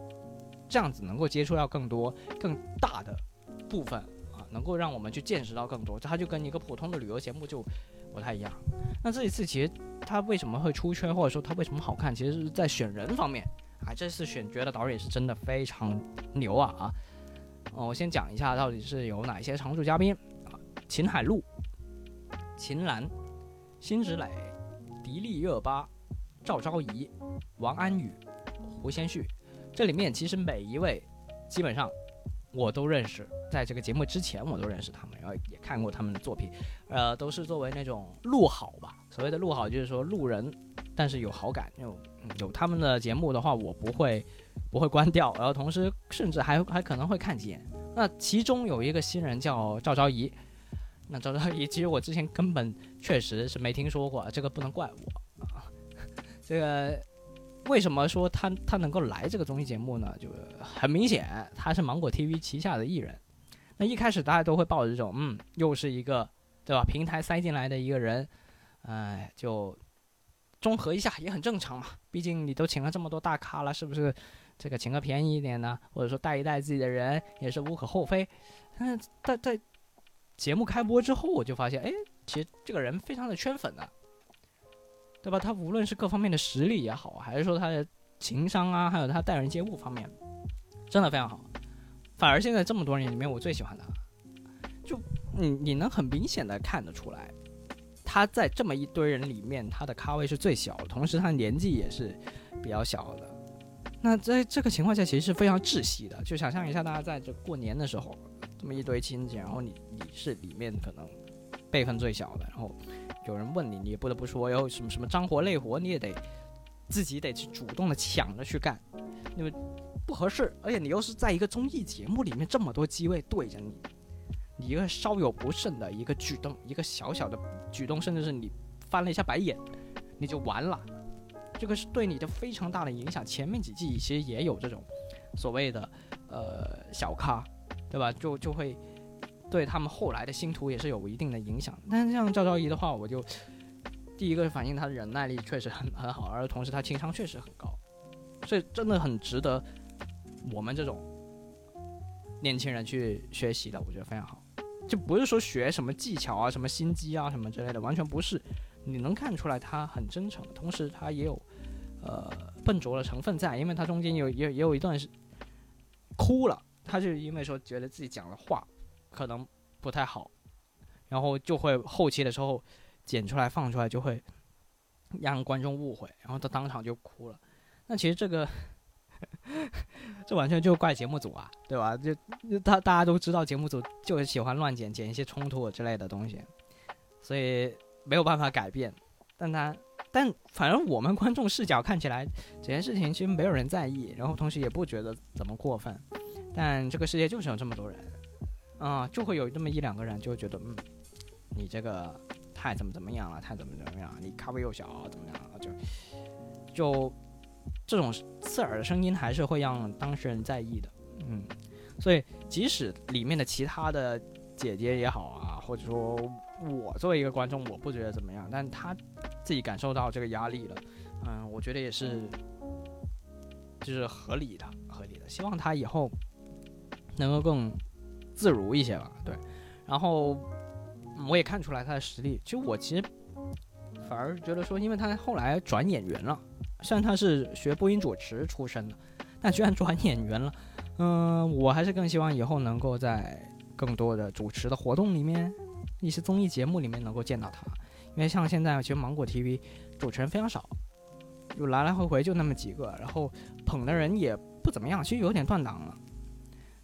这样子能够接触到更多更大的部分啊，能够让我们去见识到更多。它就跟一个普通的旅游节目就不太一样。那这一次其实它为什么会出圈，或者说它为什么好看，其实是在选人方面啊。这次选角的导演是真的非常牛啊啊！哦，我先讲一下到底是有哪些常驻嘉宾啊：秦海璐、秦岚、辛芷蕾、迪丽热巴、赵昭仪、王安宇、胡先煦。这里面其实每一位，基本上我都认识，在这个节目之前我都认识他们，然后也看过他们的作品，呃，都是作为那种路好吧。所谓的路好就是说路人，但是有好感，有有他们的节目的话，我不会不会关掉，然后同时甚至还还可能会看几眼。那其中有一个新人叫赵昭仪，那赵昭仪其实我之前根本确实是没听说过，这个不能怪我，这个。为什么说他他能够来这个综艺节目呢？就很明显，他是芒果 TV 旗下的艺人。那一开始大家都会抱着这种，嗯，又是一个对吧？平台塞进来的一个人，哎，就综合一下也很正常嘛。毕竟你都请了这么多大咖了，是不是？这个请个便宜一点呢，或者说带一带自己的人也是无可厚非。但是在在节目开播之后，我就发现，哎，其实这个人非常的圈粉的。对吧？他无论是各方面的实力也好，还是说他的情商啊，还有他待人接物方面，真的非常好。反而现在这么多人里面，我最喜欢他，就你你能很明显的看得出来，他在这么一堆人里面，他的咖位是最小，同时他年纪也是比较小的。那在这个情况下，其实是非常窒息的。就想象一下，大家在这过年的时候，这么一堆亲戚，然后你你是里面可能辈分最小的，然后。有人问你，你也不得不说，然后什么什么脏活累活，你也得自己得去主动的抢着去干，因为不合适。而且你又是在一个综艺节目里面，这么多机位对着你，你一个稍有不慎的一个举动，一个小小的举动，甚至是你翻了一下白眼，你就完了。这个是对你的非常大的影响。前面几季其实也有这种所谓的呃小咖，对吧？就就会。对他们后来的星途也是有一定的影响，但是像赵昭仪的话，我就第一个反映她的忍耐力确实很很好，而同时她情商确实很高，所以真的很值得我们这种年轻人去学习的，我觉得非常好。就不是说学什么技巧啊、什么心机啊、什么之类的，完全不是。你能看出来他很真诚，同时他也有呃笨拙的成分在，因为他中间有也也有一段是哭了，他就因为说觉得自己讲的话可能不太好，然后就会后期的时候剪出来放出来就会让观众误会，然后他当场就哭了。那其实这个 这完全就怪节目组啊，对吧？就就他大家都知道节目组就是喜欢乱剪剪一些冲突之类的东西，所以没有办法改变。但他但反正我们观众视角看起来这件事情其实没有人在意，然后同时也不觉得怎么过分。但这个世界就是有这么多人，啊、就会有这么一两个人就会觉得，嗯，你这个太怎么怎么样了，太怎么怎么样，你咖位又小，怎么样了，就就这种刺耳的声音还是会让当事人在意的，嗯，所以即使里面的其他的姐姐也好啊，或者说我作为一个观众，我不觉得怎么样，但他自己感受到这个压力了，嗯，我觉得也是，就是合理的，合理的。希望他以后能够更自如一些吧，对。然后我也看出来他的实力，其实我其实反而觉得说，因为他后来转演员了，虽然他是学播音主持出身的，但居然转演员了，嗯、我还是更希望以后能够在更多的主持的活动里面，一些综艺节目里面能够见到他。因为像现在其实芒果 TV 主持人非常少，就来来回回就那么几个，然后捧的人也不怎么样，其实有点断档了。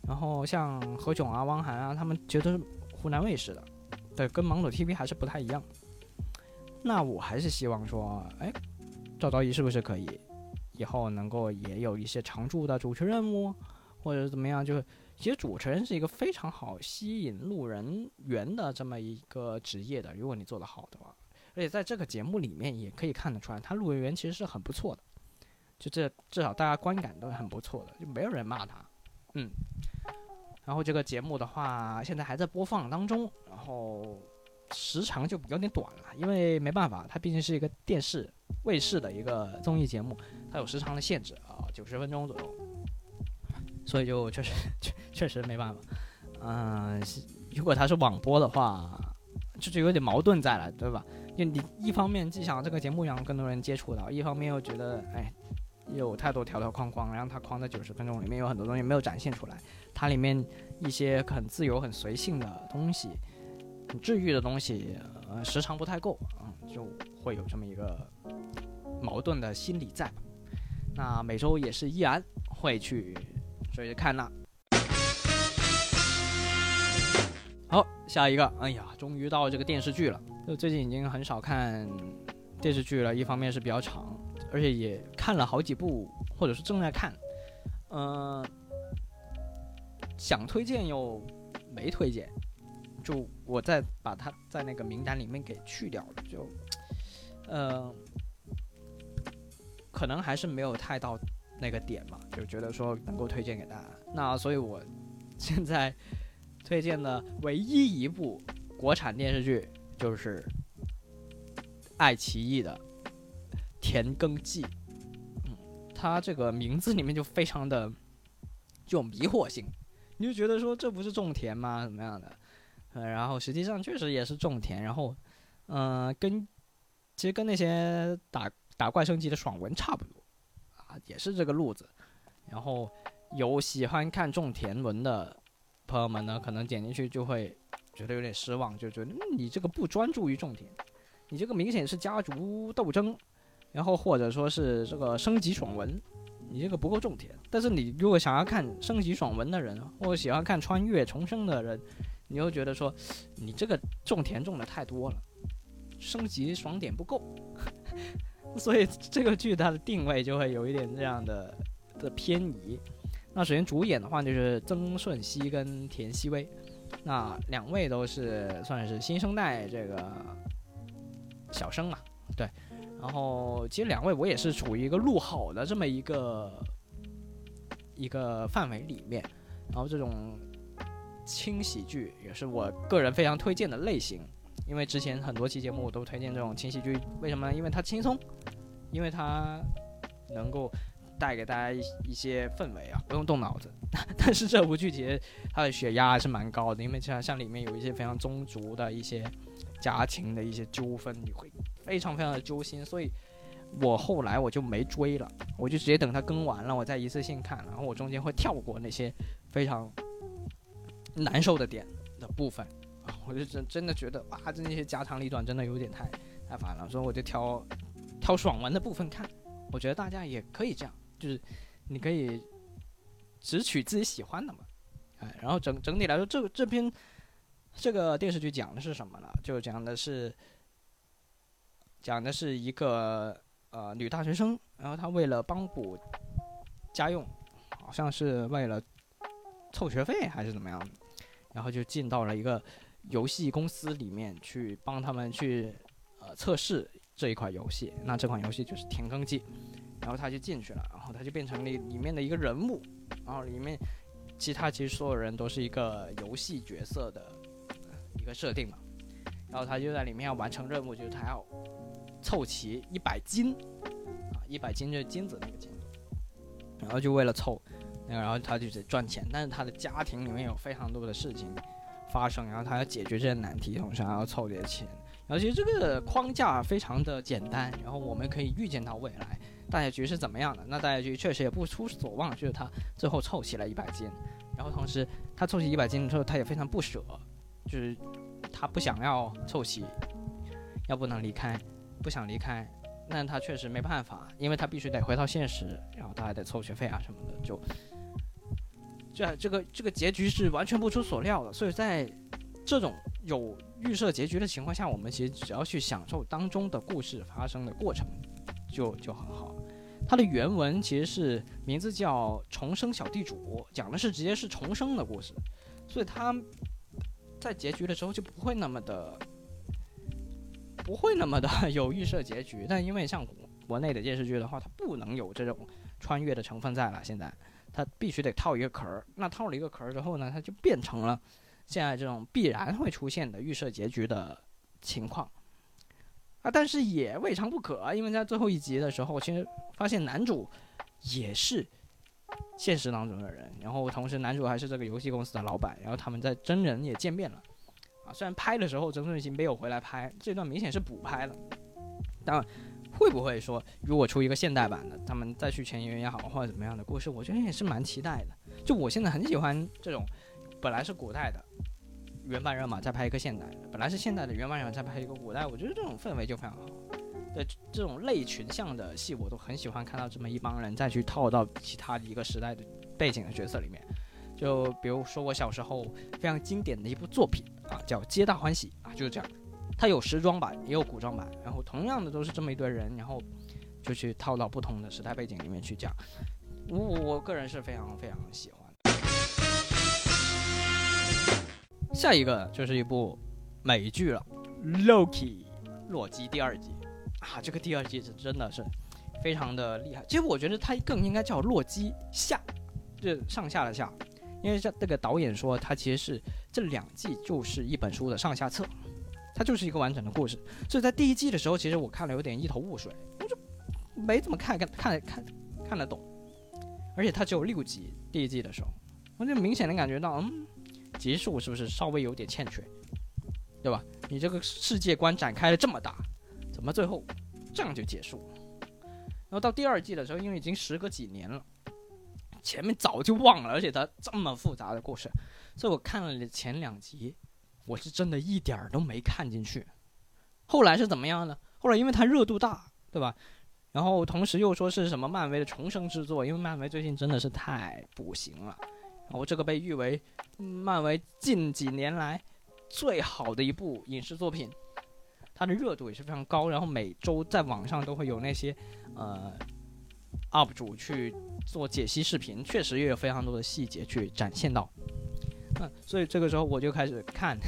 然后像何炅啊、汪涵啊，他们觉得湖南卫视的，对，跟芒果 TV 还是不太一样。那我还是希望说，哎，赵昭仪是不是可以以后能够也有一些常驻的主持任务，或者怎么样？就是其实主持人是一个非常好吸引路人缘的这么一个职业的，如果你做得好的话，而且在这个节目里面也可以看得出来，他路人缘其实是很不错的，就这至少大家观感都很不错的，就没有人骂他，嗯。然后这个节目的话，现在还在播放当中，然后时长就有点短了，因为没办法，它毕竟是一个电视卫视的一个综艺节目，它有时长的限制啊，九十分钟左右，所以就确实 确确实没办法。嗯、如果它是网播的话，这就有点矛盾在了，对吧？因为你一方面既想这个节目让更多人接触到，一方面又觉得哎。有太多条条框框，然后它框在九十分钟里面有很多东西没有展现出来，它里面一些很自由、很随性的东西，很治愈的东西，呃，时长不太够，嗯，就会有这么一个矛盾的心理在。那每周也是依然会去追着看呢。好，下一个，哎呀，终于到这个电视剧了。就最近已经很少看电视剧了，一方面是比较长，而且也看了好几部，或者是正在看，嗯、想推荐又没推荐，就我再把它在那个名单里面给去掉了，就，呃，可能还是没有太到那个点嘛，就觉得说能够推荐给大家。那所以我现在推荐的唯一一部国产电视剧就是爱奇艺的《田耕记》。嗯，它这个名字里面就非常的就有迷惑性，你就觉得说这不是种田吗？怎么样的？呃，然后实际上确实也是种田，然后，嗯、跟其实跟那些打打怪升级的爽文差不多啊，也是这个路子。然后有喜欢看种田文的朋友们呢，可能点进去就会觉得有点失望，就觉得、你这个不专注于种田，你这个明显是家族斗争，然后或者说是这个升级爽文，你这个不够种田。但是你如果想要看升级爽文的人，或者喜欢看穿越重生的人，你又觉得说你这个种田种的太多了，升级爽点不够，所以这个剧它的定位就会有一点这样的的偏移。那首先主演的话就是曾舜晞跟田曦薇，那两位都是算是新生代这个小生嘛，对。然后其实两位我也是处于一个录好的这么一个一个范围里面，然后这种轻喜剧也是我个人非常推荐的类型，因为之前很多期节目我都推荐这种轻喜剧，为什么？因为它轻松，因为它能够带给大家一一些氛围啊，不用动脑子。但是这部剧其实它的血压还是蛮高的，因为像像里面有一些非常宗族的一些家庭的一些纠纷，你会非常非常的揪心。所以，我后来我就没追了，我就直接等它更完了，我再一次性看，然后我中间会跳过那些非常难受的点的部分，我就真真的觉得哇，这那些家长里短真的有点太太烦了，所以我就挑挑爽文的部分看。我觉得大家也可以这样，就是你可以只取自己喜欢的嘛，哎，然后整整体来说，这这篇这个电视剧讲的是什么呢？就讲的是讲的是一个呃女大学生，然后她为了帮补家用，好像是为了凑学费还是怎么样，然后就进到了一个游戏公司里面去帮他们去呃测试这一款游戏。那这款游戏就是《田耕记》，然后她就进去了，然后她就变成了里面的一个人物，然后里面其他其实所有人都是一个游戏角色的一个设定嘛。然后他就在里面要完成任务，就是他要凑齐一百金啊，一百金就是金子那个金，然后就为了凑，那个然后他就得赚钱，但是他的家庭里面有非常多的事情发生，然后他要解决这些难题，同时还要凑这些钱。然后其实这个框架非常的简单，然后我们可以预见到未来大结局是怎么样的。那大结局确实也不出所望，就是他最后凑齐了一百金，然后同时他凑齐一百金之后，他也非常不舍，就是他不想要凑齐，要不能离开，不想离开，那他确实没办法，因为他必须得回到现实，然后他还得凑学费啊什么的，就这这个这个结局是完全不出所料的。所以在这种有预设结局的情况下，我们其实只要去享受当中的故事发生的过程，就就很好。它的原文其实是名字叫《重生小地主》，讲的是直接是重生的故事，所以它在结局的时候就不会那么的不会那么的 有预设结局。但因为像国内的电视剧的话，它不能有这种穿越的成分在了，现在它必须得套一个壳儿。那套了一个壳儿之后呢，它就变成了。现在这种必然会出现的预设结局的情况啊，但是也未尝不可，因为在最后一集的时候，其实发现男主也是现实当中的人，然后同时男主还是这个游戏公司的老板，然后他们在真人也见面了虽然拍的时候曾舜晞没有回来拍，这段明显是补拍的，但会不会说如果出一个现代版的，他们再去前缘也好，或者怎么样的故事，我觉得也是蛮期待的。就我现在很喜欢这种。本来是古代的原班人马，再拍一个现代的；本来是现代的原班人马，再拍一个古代。我觉得这种氛围就非常好。对这种类群像的戏，我都很喜欢看到这么一帮人再去套到其他的一个时代的背景的角色里面。就比如说我小时候非常经典的一部作品啊，叫《皆大欢喜》啊，就是这样。它有时装版，也有古装版，然后同样的都是这么一堆人，然后就去套到不同的时代背景里面去讲。我我个人是非常非常喜欢。下一个就是一部美剧了，《Loki》洛基第二季啊，这个第二季是真的是非常的厉害。其实我觉得它更应该叫《洛基下》，这上下的下，因为这这个导演说他其实是这两季就是一本书的上下册，它就是一个完整的故事。所以在第一季的时候，其实我看了有点一头雾水，我就没怎么看看看看看得懂，而且它只有六集，第一季的时候，我就明显的感觉到，嗯。结束是不是稍微有点欠缺，对吧？你这个世界观展开了这么大，怎么最后这样就结束？然后到第二季的时候，因为已经时隔几年了，前面早就忘了，而且它这么复杂的故事，所以我看了前两集，我是真的一点儿都没看进去。后来是怎么样呢？后来因为它热度大，对吧？然后同时又说是什么漫威的重生之作，因为漫威最近真的是太不行了。然后这个被誉为漫威近几年来最好的一部影视作品，它的热度也是非常高。然后每周在网上都会有那些呃 UP 主去做解析视频，确实也有非常多的细节去展现到。嗯，所以这个时候我就开始看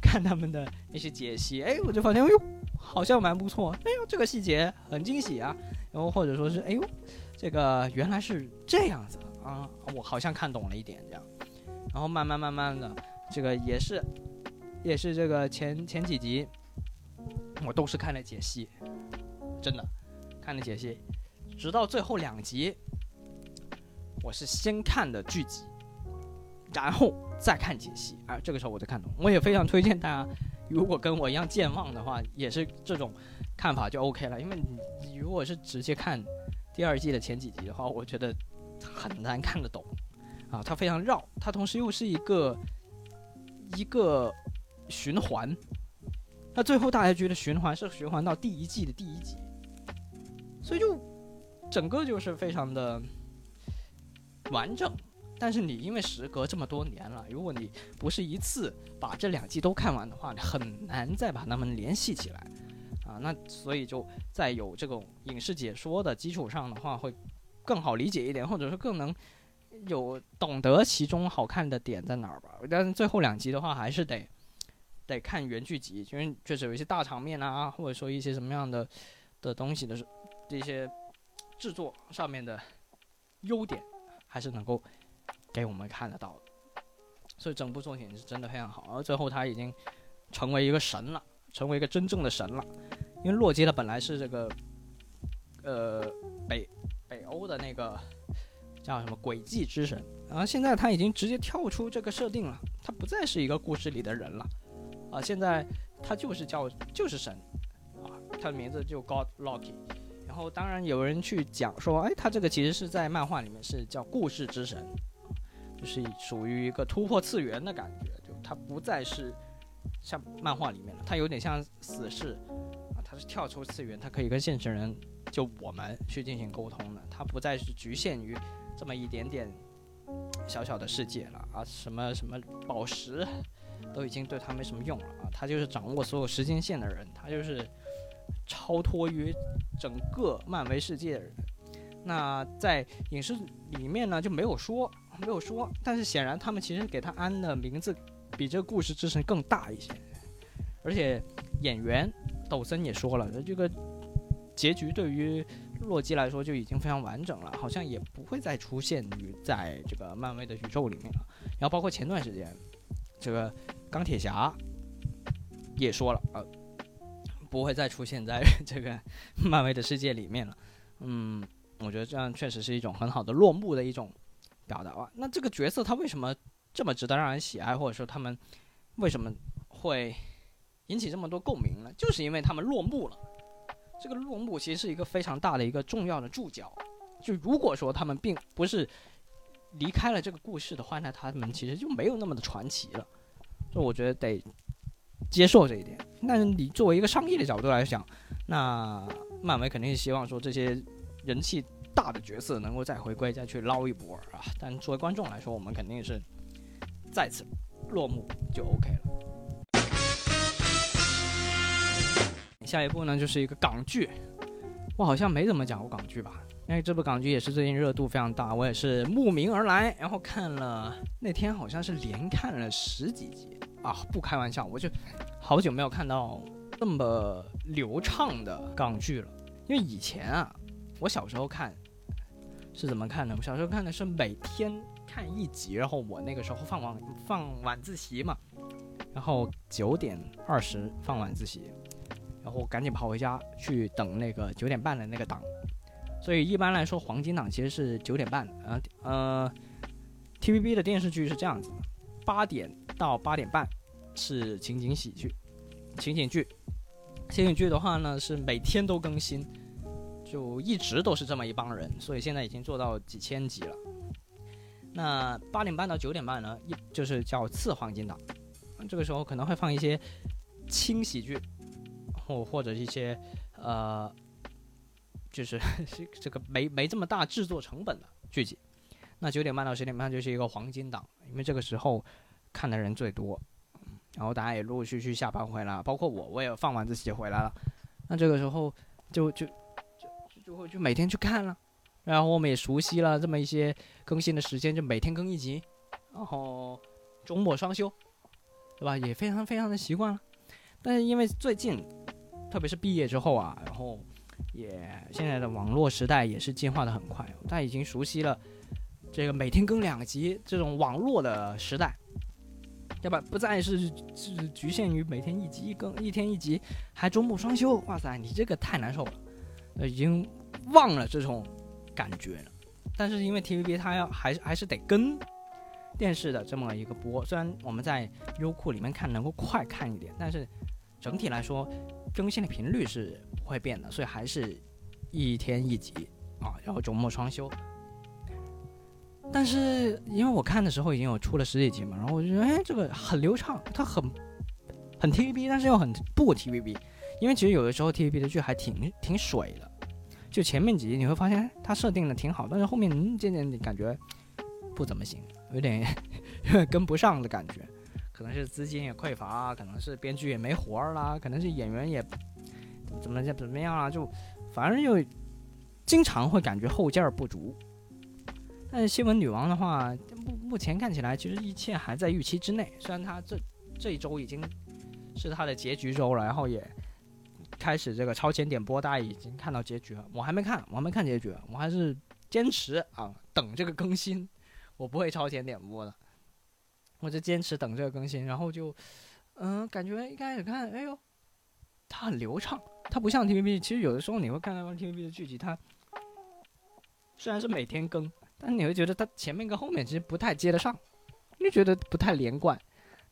看他们的一些解析，哎，我就发现，哎呦，好像蛮不错，哎呦，这个细节很惊喜啊。然后或者说是，哎呦，这个原来是这样子。啊，我好像看懂了一点这样，然后慢慢慢慢的，这个也是，也是这个前前几集，我都是看了解析，真的看了解析，直到最后两集，我是先看的剧集，然后再看解析，啊，这个时候我就看懂。我也非常推荐大家如果跟我一样健忘的话，也是这种看法就 OK 了。因为你如果是直接看第二季的前几集的话，我觉得很难看得懂啊，它非常绕，它同时又是一个一个循环。那最后大结局的循环是循环到第一季的第一集，所以就整个就是非常的完整。但是你因为时隔这么多年了，如果你不是一次把这两季都看完的话，你很难再把它们联系起来啊。那所以就在有这种影视解说的基础上的话，会更好理解一点，或者说更能有懂得其中好看的点在哪儿吧。但是最后两集的话，还是得得看原剧集，因为确实有一些大场面啊，或者说一些什么样的的东西的这些制作上面的优点，还是能够。给我们看得到，所以整部作品是真的非常好。而最后他已经成为一个神了，成为一个真正的神了。因为洛基他本来是这个，呃，北北欧的那个叫什么诡计之神，然后现在他已经直接跳出这个设定了，他不再是一个故事里的人了，啊，现在他就是叫就是神，啊，他的名字就 God Loki。然后当然有人去讲说，哎，他这个其实是在漫画里面是叫故事之神。就是属于一个突破次元的感觉，就它不再是像漫画里面的，它有点像死侍啊，它是跳出次元，它可以跟现实人就我们去进行沟通的，它不再是局限于这么一点点小小的世界了啊，什么什么宝石都已经对他没什么用了啊，他就是掌握所有时间线的人，他就是超脱于整个漫威世界的人。那在影视里面呢就没有说。没有说，但是显然他们其实给他安的名字比这个故事之神更大一些，而且演员抖森也说了，这个结局对于洛基来说就已经非常完整了，好像也不会再出现于在这个漫威的宇宙里面了。然后包括前段时间，这个钢铁侠也说了，呃，不会再出现在 这个漫威的世界里面了。嗯，我觉得这样确实是一种很好的落幕的一种。表达啊，那这个角色他为什么这么值得让人喜爱，或者说他们为什么会引起这么多共鸣呢？就是因为他们落幕了。这个落幕其实是一个非常大的一个重要的注脚。就如果说他们并不是离开了这个故事的话，那他们其实就没有那么的传奇了。所以我觉得得接受这一点。那你作为一个商业的角度来讲，那漫威肯定是希望说这些人气。大的角色能够再回归，再去捞一波啊！但作为观众来说，我们肯定是再次落幕就 OK 了。下一部呢，就是一个港剧，我好像没怎么讲过港剧吧？因为这部港剧也是最近热度非常大，我也是慕名而来，然后看了那天好像是连看了十几集啊！不开玩笑，我就好久没有看到这么流畅的港剧了，因为以前啊。我小时候看是怎么看的？我小时候看的是每天看一集，然后我那个时候放晚放晚自习嘛，然后九点二十放晚自习，然后赶紧跑回家去等那个九点半的那个档。所以一般来说，黄金档其实是九点半。呃呃，TVB 的电视剧是这样子：八点到八点半是情景喜剧、情景剧。情景剧的话呢，是每天都更新。就一直都是这么一帮人，所以现在已经做到几千集了。那八点半到九点半呢，一就是叫次黄金档，这个时候可能会放一些轻喜剧，或或者一些呃，就是 这个没没这么大制作成本的剧集。那九点半到十点半就是一个黄金档，因为这个时候看的人最多，然后大家也陆陆续续下班回来，包括我，我也放晚自习回来了。那这个时候就就。就会就每天去看了，然后我们也熟悉了这么一些更新的时间，就每天更一集，然后周末双休，对吧？也非常非常的习惯了。但是因为最近，特别是毕业之后啊，然后也现在的网络时代也是进化的很快，大家已经熟悉了这个每天更两集这种网络的时代，对吧？不再是是局限于每天一集一更一天一集，还周末双休，哇塞，你这个太难受了，呃，已经。忘了这种感觉了，但是因为 TVB 它要还是还是得跟，电视的这么一个播。虽然我们在优酷里面看能够快看一点，但是整体来说更新的频率是不会变的，所以还是一天一集啊，然后周末双休。但是因为我看的时候已经有出了十几集嘛，然后我就觉得哎，这个很流畅，它很很 TVB，但是又很不 TVB。因为其实有的时候 TVB 的剧还挺挺水的，就前面几集你会发现它设定的挺好，但是后面嗯渐渐感觉不怎么行，有点 有点跟不上的感觉。可能是资金也匮乏，可能是编剧也没活儿啦，可能是演员也怎么怎么怎么样啊，就反正就经常会感觉后劲儿不足。但是新闻女王的话，目目前看起来其实一切还在预期之内。虽然它这这一周已经是它的结局周了，然后也开始这个超前点播，大家已经看到结局了。我还没看，我还没看结局，我还是坚持啊等这个更新，我不会超前点播的，我就坚持等这个更新。然后就嗯，感觉一开始看，哎呦，它很流畅，它不像 TVB。其实有的时候你会看到 TVB 的剧集，它虽然是每天更。但你会觉得它前面跟后面其实不太接得上，就觉得不太连贯。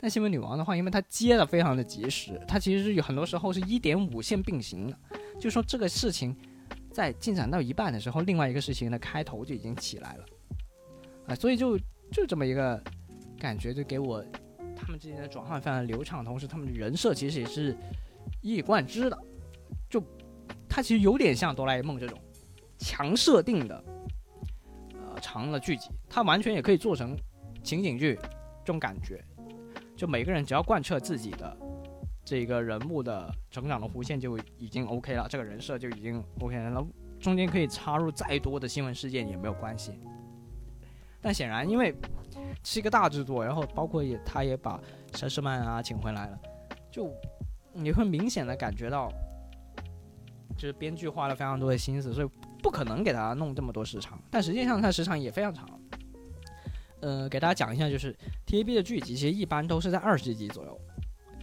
但新闻女王的话，因为它接的非常的及时，它其实是有很多时候是一点五线并行的，就说这个事情在进展到一半的时候，另外一个事情的开头就已经起来了，啊，所以就就这么一个感觉，就给我他们之间的转换非常流畅，同时他们的人设其实也是一以贯之的，就它其实有点像哆啦 A 梦这种强设定的呃。长的剧集，它完全也可以做成情景剧，这种感觉，就每个人只要贯彻自己的这个人物的成长的弧线就已经 OK 了，这个人设就已经 OK 了，那中间可以插入再多的新闻事件也没有关系。但显然，因为是一个大制作，然后包括也他也把佘诗曼啊请回来了，就你会明显的感觉到，就是编剧花了非常多的心思，所以。不可能给他弄这么多时长，但实际上他时长也非常长。呃，给大家讲一下，就是 TVB 的剧集其实一般都是在二十集左右，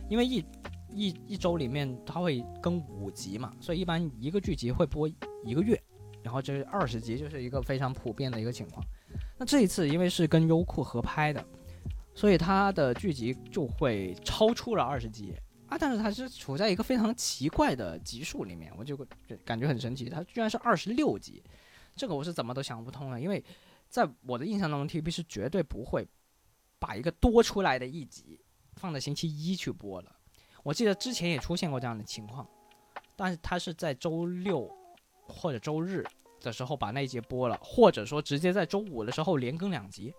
因为一一一周里面它会更五集嘛，所以一般一个剧集会播一个月，然后这二十集就是一个非常普遍的一个情况。那这一次因为是跟优酷合拍的，所以它的剧集就会超出了二十集。啊！但是它是处在一个非常奇怪的集数里面，我就感觉很神奇。它居然是二十六集，这个我是怎么都想不通了。因为在我的印象当中，TVB 是绝对不会把一个多出来的一集放在星期一去播的。我记得之前也出现过这样的情况，但是它是在周六或者周日的时候把那一集播了，或者说直接在周五的时候连更两集，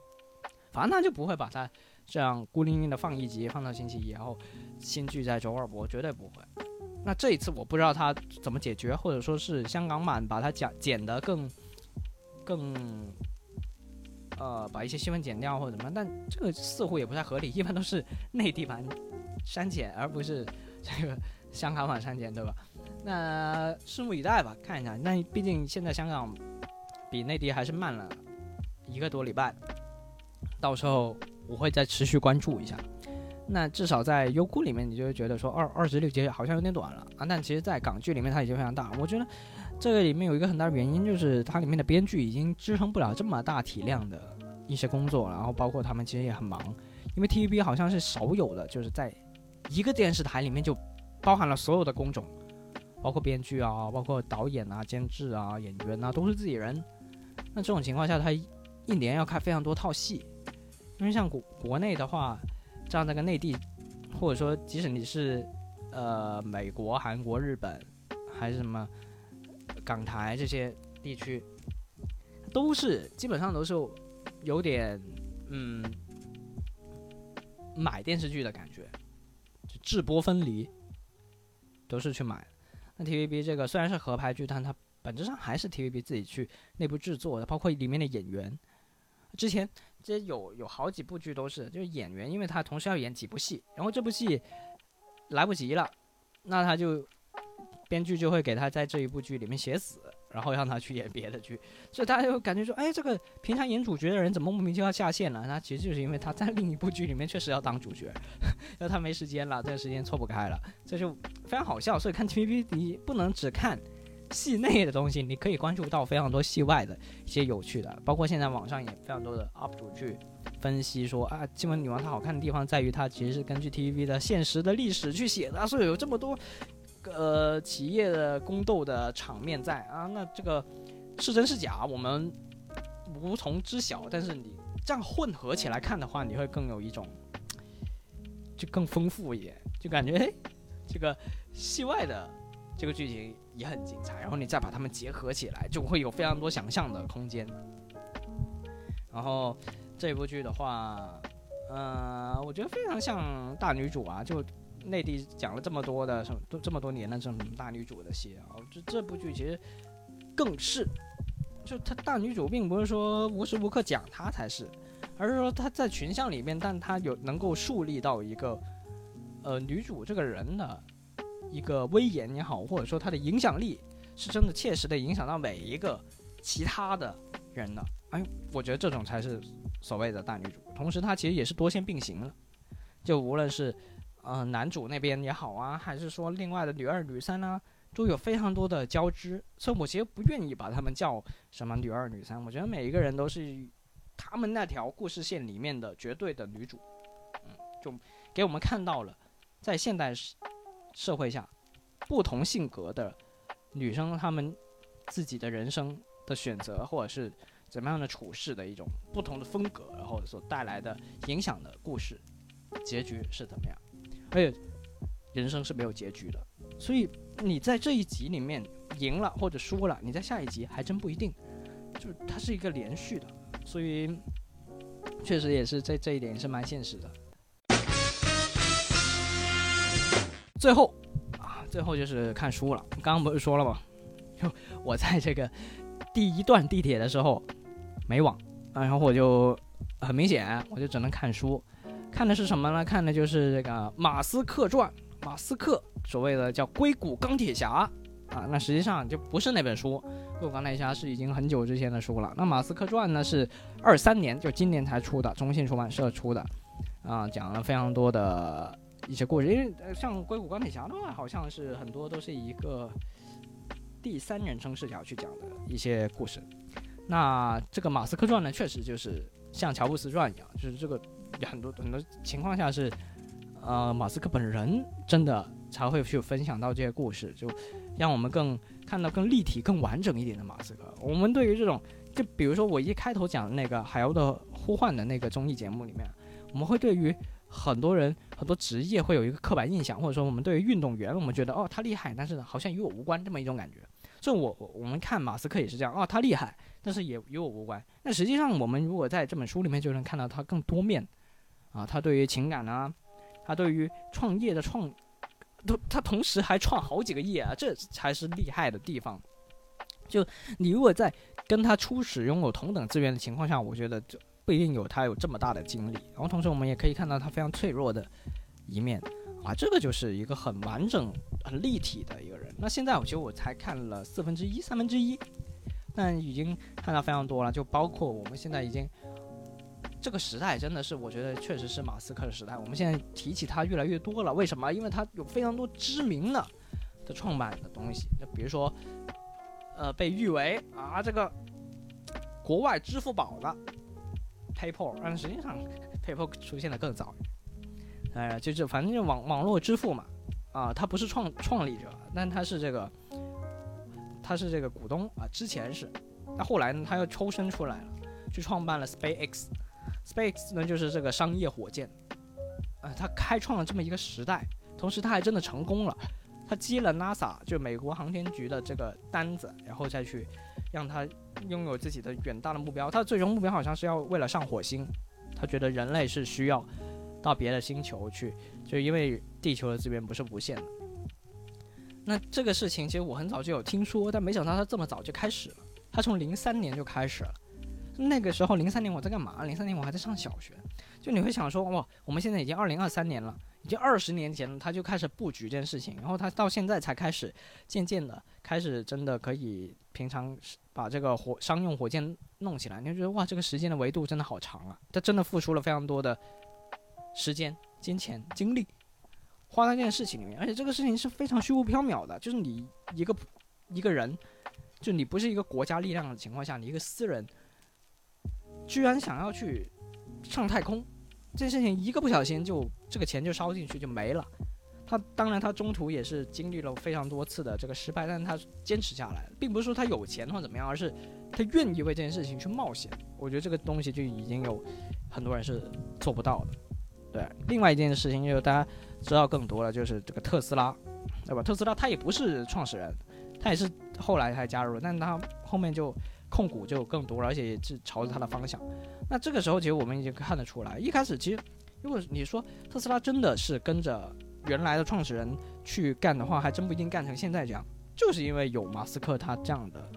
反正他就不会把它。这样孤零零的放一集，放到星期一，然后新剧在周二播，绝对不会。那这一次我不知道他怎么解决，或者说是香港版把它剪剪得更更呃把一些新闻剪掉或者怎么，但这个似乎也不太合理。一般都是内地版删减，而不是这个香港版删减，对吧？那拭目以待吧，看一下。那毕竟现在香港比内地还是慢了一个多礼拜，到时候。我会再持续关注一下，那至少在优酷里面，你就会觉得说二二十六集好像有点短了啊。但其实，在港剧里面，它已经非常大。我觉得这个里面有一个很大的原因，就是它里面的编剧已经支撑不了这么大体量的一些工作，然后包括他们其实也很忙，因为 TVB 好像是少有的，就是在一个电视台里面就包含了所有的工种，包括编剧啊，包括导演啊、监制啊、演员啊，都是自己人。那这种情况下，他一年要开非常多套戏。因为像国国内的话，像那个内地，或者说即使你是呃美国、韩国、日本，还是什么港台这些地区，都是基本上都是有点嗯买电视剧的感觉，就制播分离，都是去买。那 TVB 这个虽然是合拍剧，但它本质上还是 TVB 自己去内部制作的，包括里面的演员，之前。这有有好几部剧都是，就是演员，因为他同时要演几部戏，然后这部戏来不及了，那他就编剧就会给他在这一部剧里面写死，然后让他去演别的剧，所以大家就感觉说，哎，这个平常演主角的人怎么莫名其妙下线了？那其实就是因为他在另一部剧里面确实要当主角，那他没时间了，这个时间错不开了，这就非常好笑。所以看 TVB 你不能只看。戏内的东西，你可以关注到非常多戏外的一些有趣的，包括现在网上也非常多的 UP 主去分析说啊，《金文女王》它好看的地方在于它其实是根据 TVB 的现实的历史去写的，所以有这么多呃企业的宫斗的场面在啊，那这个是真是假，我们无从知晓。但是你这样混合起来看的话，你会更有一种就更丰富一点，就感觉哎，这个戏外的这个剧情也很精彩，然后你再把它们结合起来，就会有非常多想象的空间。然后这部剧的话，呃，我觉得非常像大女主啊，就内地讲了这么多的什么都这么多年的这种大女主的戏啊，这这部剧其实更是，就她大女主并不是说无时无刻讲她才是，而是说她在群像里面，但她有能够树立到一个呃女主这个人的一个威严也好，或者说她的影响力是真的切实的影响到每一个其他的人的。哎，我觉得这种才是所谓的大女主。同时，她其实也是多线并行了，就无论是呃男主那边也好啊，还是说另外的女二、女三呢，都有非常多的交织。所以我其实不愿意把他们叫什么女二、女三。我觉得每一个人都是他们那条故事线里面的绝对的女主。嗯，就给我们看到了在现代社会下不同性格的女生，她们自己的人生的选择，或者是。怎么样的处事的一种不同的风格，然后所带来的影响的故事，结局是怎么样？而且人生是没有结局的，所以你在这一集里面赢了或者输了，你在下一集还真不一定。就是它是一个连续的，所以确实也是这这一点是蛮现实的。最后啊，最后就是看书了。刚刚不是说了吗？就 我在这个第一段地铁的时候。没网啊，然后我就很明显，我就只能看书。看的是什么呢？看的就是这个《马斯克传》。马斯克所谓的叫《硅谷钢铁侠》啊，那实际上就不是那本书，《硅谷钢铁侠》是已经很久之前的书了。那《马斯克传》呢是二三年，就今年才出的，中信出版社出的，啊，讲了非常多的一些故事。因为像《硅谷钢铁侠》的话，好像是很多都是一个第三人称视角去讲的一些故事。那这个马斯克传呢，确实就是像乔布斯传一样，就是这个很多很多情况下是，呃，马斯克本人真的才会去分享到这些故事，就让我们更看到更立体、更完整一点的马斯克。我们对于这种，就比如说我一开头讲的那个《海鸥的呼唤》的那个综艺节目里面，我们会对于很多人很多职业会有一个刻板印象，或者说我们对于运动员，我们觉得哦他厉害，但是好像与我无关这么一种感觉。这我我们看马斯克也是这样，哦他厉害。但是也与我无关。那实际上，我们如果在这本书里面就能看到他更多面，啊，他对于情感啊，他对于创业的创，都他同时还创好几个业啊，这才是厉害的地方。就你如果在跟他初始拥有同等资源的情况下，我觉得就不一定有他有这么大的精力。然后同时我们也可以看到他非常脆弱的一面，啊，这个就是一个很完整、很立体的一个人。那现在我觉得我才看了四分之一、三分之一。但已经看到非常多了，就包括我们现在已经这个时代，真的是我觉得确实是马斯克的时代。我们现在提起他越来越多了，为什么？因为他有非常多知名的的创办的东西，就比如说，呃，被誉为啊这个国外支付宝的 PayPal，但实际上 PayPal 出现的更早。哎，就是反正就网网络支付嘛，啊，他不是创创立者，但他是这个。他是这个股东啊，之前是，那后来呢，他又抽身出来了，去创办了 SpaceX。Space 呢，就是这个商业火箭，呃，他开创了这么一个时代，同时他还真的成功了，他接了 NASA 就美国航天局的这个单子，然后再去让他拥有自己的远大的目标。他的最终目标好像是要为了上火星，他觉得人类是需要到别的星球去，就因为地球的资源不是无限的。那这个事情其实我很早就有听说，但没想到他这么早就开始了。他从零三年就开始了，那个时候零三年我在干嘛？零三年我还在上小学。就你会想说，哇，我们现在已经二零二三年了，已经二十年前了，他就开始布局这件事情，然后他到现在才开始渐渐的开始真的可以平常把这个火商用火箭弄起来，你就觉得哇，这个时间的维度真的好长啊！他真的付出了非常多的时间、金钱、精力。花在这件事情里面，而且这个事情是非常虚无缥缈的，就是你一个一个人，就你不是一个国家力量的情况下，你一个私人，居然想要去上太空，这件事情一个不小心就这个钱就烧进去就没了。他当然他中途也是经历了非常多次的这个失败，但是他坚持下来，并不是说他有钱或怎么样，而是他愿意为这件事情去冒险。我觉得这个东西就已经有很多人是做不到的。对，另外一件事情就是大家知道更多了，就是这个特斯拉，对吧？特斯拉他也不是创始人，他也是后来才加入，但是他后面就控股就更多了，而且也是朝着它的方向。那这个时候其实我们已经看得出来，一开始其实如果你说特斯拉真的是跟着原来的创始人去干的话，还真不一定干成现在这样，就是因为有马斯克他这样的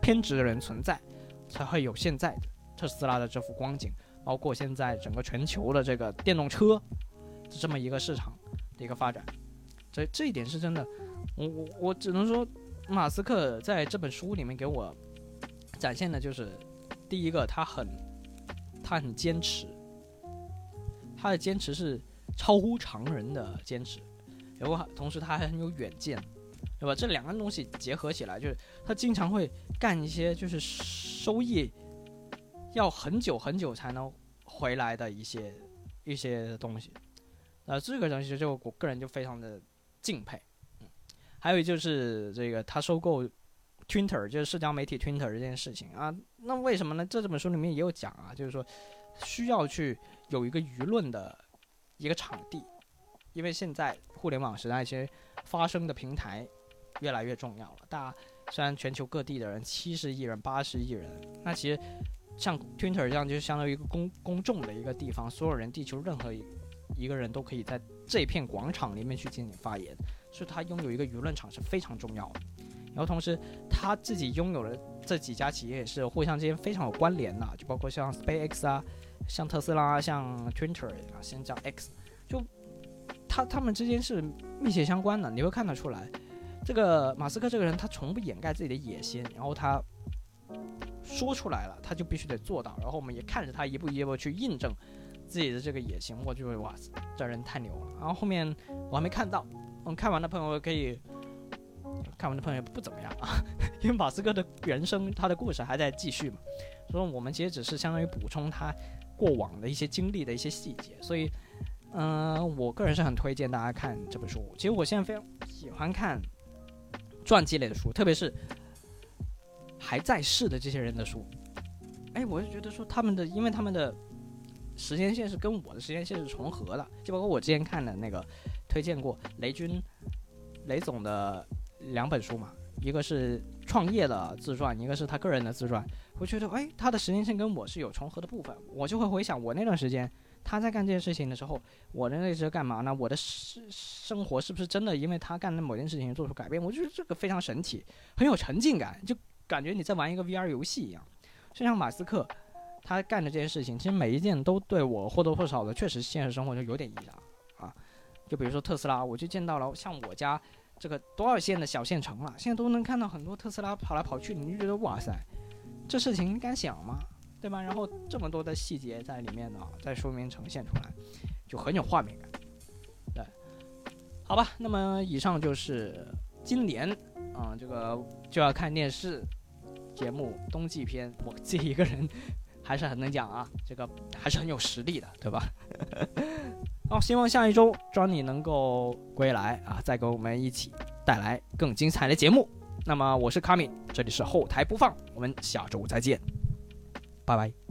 偏执的人存在，才会有现在的特斯拉的这幅光景。包括现在整个全球的这个电动车，这么一个市场的一个发展，这这一点是真的。我我我只能说，马斯克在这本书里面给我展现的就是，第一个他很他很坚持，他的坚持是超乎常人的坚持，然后同时他还很有远见，对吧？这两个东西结合起来，就是他经常会干一些就是收益。要很久很久才能回来的一些一些东西，那这个东西就我个人就非常的敬佩。嗯，还有就是这个他收购 Twitter，就是社交媒体 Twitter 这件事情啊，那为什么呢？这这本书里面也有讲啊，就是说需要去有一个舆论的一个场地，因为现在互联网时代，其实发声的平台越来越重要了。大家虽然全球各地的人七十亿人、八十亿人，那其实。像 Twitter 这样，就是相当于一个公公众的一个地方，所有人，地球任何一一个人都可以在这片广场里面去进行发言，所以他拥有一个舆论场是非常重要的。然后同时，他自己拥有的这几家企业也是互相之间非常有关联的，就包括像 SpaceX 啊，像特斯拉，像 Twitter 啊，现在叫 X，就他他们之间是密切相关的。你会看得出来，这个马斯克这个人，他从不掩盖自己的野心，然后他。说出来了，他就必须得做到。然后我们也看着他一步一步去印证自己的这个野心，我就会哇，这人太牛了。然后后面我还没看到，嗯，看完的朋友可以，看完的朋友不怎么样啊，因为马斯克的人生他的故事还在继续嘛，所以我们其实只是相当于补充他过往的一些经历的一些细节。所以，嗯，我个人是很推荐大家看这本书。其实我现在非常喜欢看传记类的书，特别是。还在世的这些人的书，哎，我就觉得说他们的，因为他们的时间线是跟我的时间线是重合的，就包括我之前看的那个推荐过雷军雷总的两本书嘛，一个是创业的自传，一个是他个人的自传。我觉得，哎，他的时间线跟我是有重合的部分，我就会回想我那段时间他在干这件事情的时候，我的那是干嘛呢？我的生生活是不是真的因为他干的某件事情做出改变？我觉得这个非常神奇，很有沉浸感，就。感觉你在玩一个 VR 游戏一样，就像马斯克他干的这些事情，其实每一件都对我或多或少的确实现实生活中有点意义啊。啊，就比如说特斯拉，我就见到了像我家这个多少线的小县城了，现在都能看到很多特斯拉跑来跑去，你就觉得哇塞，这事情你敢想吗？对吧？然后这么多的细节在里面呢，在说明呈现出来，就很有画面感。对，好吧，那么以上就是今年啊，这个就要看电视。节目冬季篇，我自己一个人 还是很能讲啊，这个还是很有实力的，对吧？好，希望下一周 Johnny 能够归来啊，再给我们一起带来更精彩的节目。那么我是卡米，这里是后台播放，我们下周再见，拜拜。